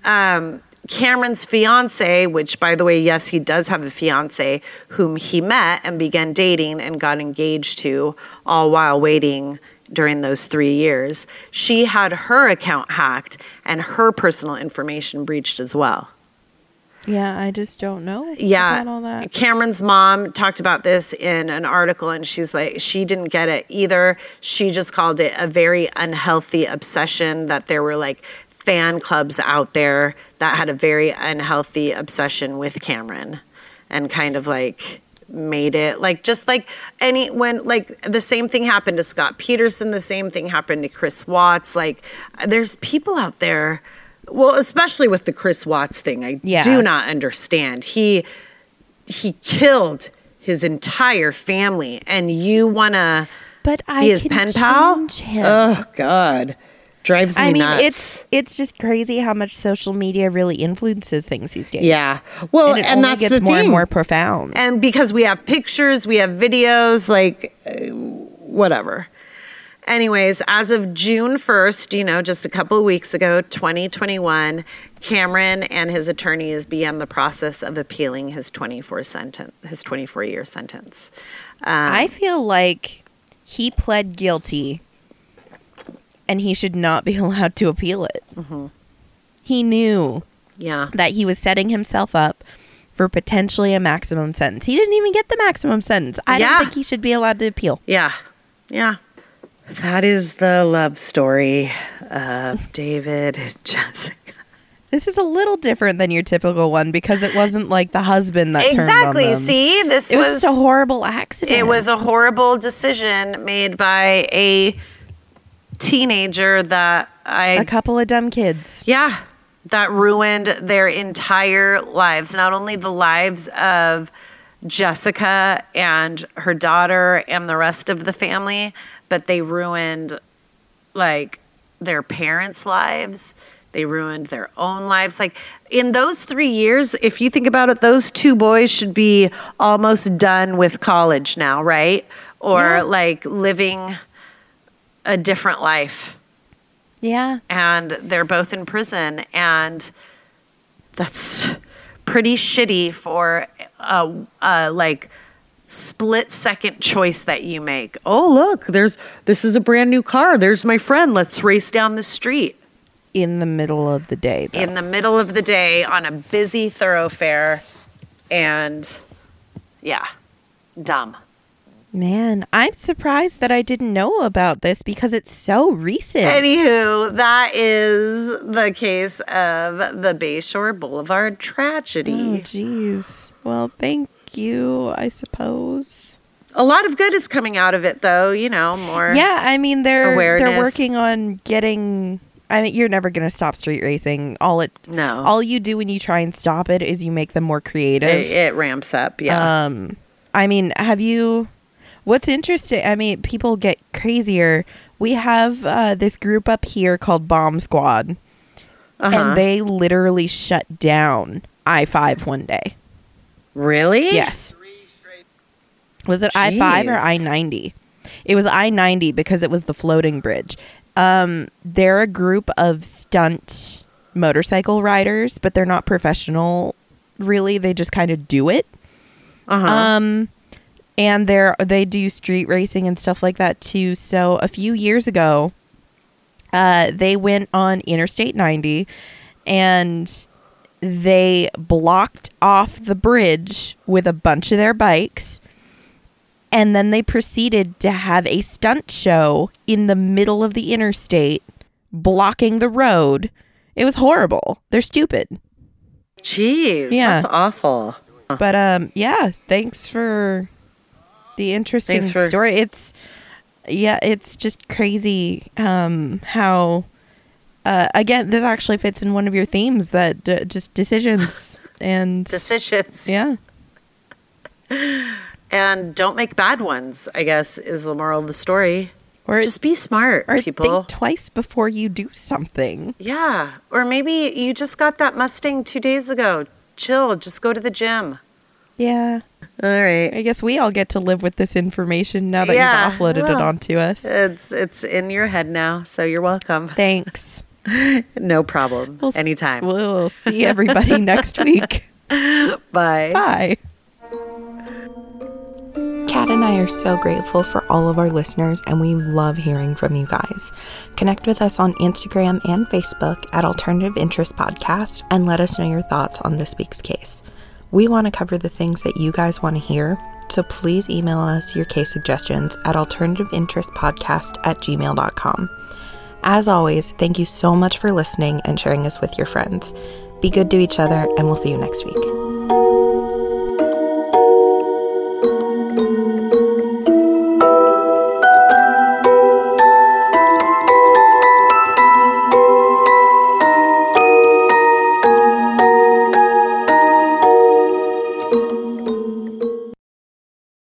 Um, Cameron's fiance, which by the way, yes, he does have a fiance whom he met and began dating and got engaged to, all while waiting during those three years. She had her account hacked and her personal information breached as well. Yeah, I just don't know. Yeah. about all that. Cameron's mom talked about this in an article, and she's like, she didn't get it either. She just called it a very unhealthy obsession, that there were like fan clubs out there that had a very unhealthy obsession with Cameron and kind of like made it like just like any when like the same thing happened to Scott Peterson the same thing happened to Chris Watts like there's people out there well especially with the Chris Watts thing I Yeah. do not understand he he killed his entire family and you want to But I be his can pen pal him. oh god drives me I mean, nuts it's it's just crazy how much social media really influences things these days. yeah well and and, it only that's gets the more thing and more profound. and because we have pictures, we have videos, like uh, whatever. Anyways, as of June 1st, you know, just a couple of weeks ago, 2021, Cameron and his attorneys began the process of appealing his 24 sentence, his 24 year sentence. Um, I feel like he pled guilty and he should not be allowed to appeal it. Mm-hmm. He knew yeah. that he was setting himself up for potentially a maximum sentence. He didn't even get the maximum sentence. I Yeah. don't think he should be allowed to appeal. Yeah. Yeah. That is the love story of David and Jessica. This is a little different than your typical one because it wasn't like the husband that turned on Exactly. See, this it was, was just a horrible accident. It was a horrible decision made by a teenager that I a couple of dumb kids. yeah, that ruined their entire lives, not only the lives of Jessica and her daughter and the rest of the family, but they ruined like their parents' lives. They ruined their own lives. Like in those three years, if you think about it, those two boys should be almost done with college now, right? Or Yeah. like living a different life. Yeah. And they're both in prison. And that's pretty shitty for a, a like split second choice that you make. Oh, look, there's this is a brand new car. There's my friend. Let's race down the street In the middle of the day. Though. in the middle of the day on a busy thoroughfare and yeah, dumb. Man, I'm surprised that I didn't know about this because it's so recent. Anywho, that is the case of the Bayshore Boulevard tragedy. oh, tragedy. jeez. Well, thank you, I suppose. A lot of good is coming out of it, though. You know, more. Yeah, I mean they're they're working on getting. I mean, you're never gonna stop street racing. All it, No. all you do when you try and stop it is you make them more creative. it, it ramps up. Yeah. Um, I mean, have you? What's interesting? I mean, people get crazier. We have uh, this group up here called Bomb Squad, uh-huh. and they literally shut down I five one day. Really? Yes. Was it I five or I ninety? It was I ninety because it was the floating bridge. Um, they're a group of stunt motorcycle riders, but they're not professional. Really, they just kind of do it. Uh-huh. Um, and they're they do street racing and stuff like that too. So a few years ago, uh, they went on Interstate 90, and they blocked off the bridge with a bunch of their bikes. And then they proceeded to have a stunt show in the middle of the interstate, blocking the road. It was horrible. They're stupid. Jeez. Yeah. That's awful. But um yeah, thanks for the interesting for- story. It's yeah, it's just crazy um how uh again this actually fits in one of your themes that d- just decisions and Decisions. yeah. And don't make bad ones, I guess, is the moral of the story. Or Just be smart, or people. think twice before you do something. yeah. Or maybe you just got that Mustang two days ago. Chill. Just go to the gym. Yeah. All right. I guess we all get to live with this information now that Yeah, you've offloaded it onto us. It's it's in your head now, so you're welcome. Thanks. No problem. We'll s- Anytime. We'll see everybody next week. Bye. Bye. Kat and I are so grateful for all of our listeners, and we love hearing from you guys. Connect with us on Instagram and Facebook at Alternative Interest Podcast and let us know your thoughts on this week's case. We want to cover the things that you guys want to hear, so please email us your case suggestions at alternativeinterestpodcast at gmail.com. As always, thank you so much for listening and sharing us with your friends. Be good to each other, and we'll see you next week.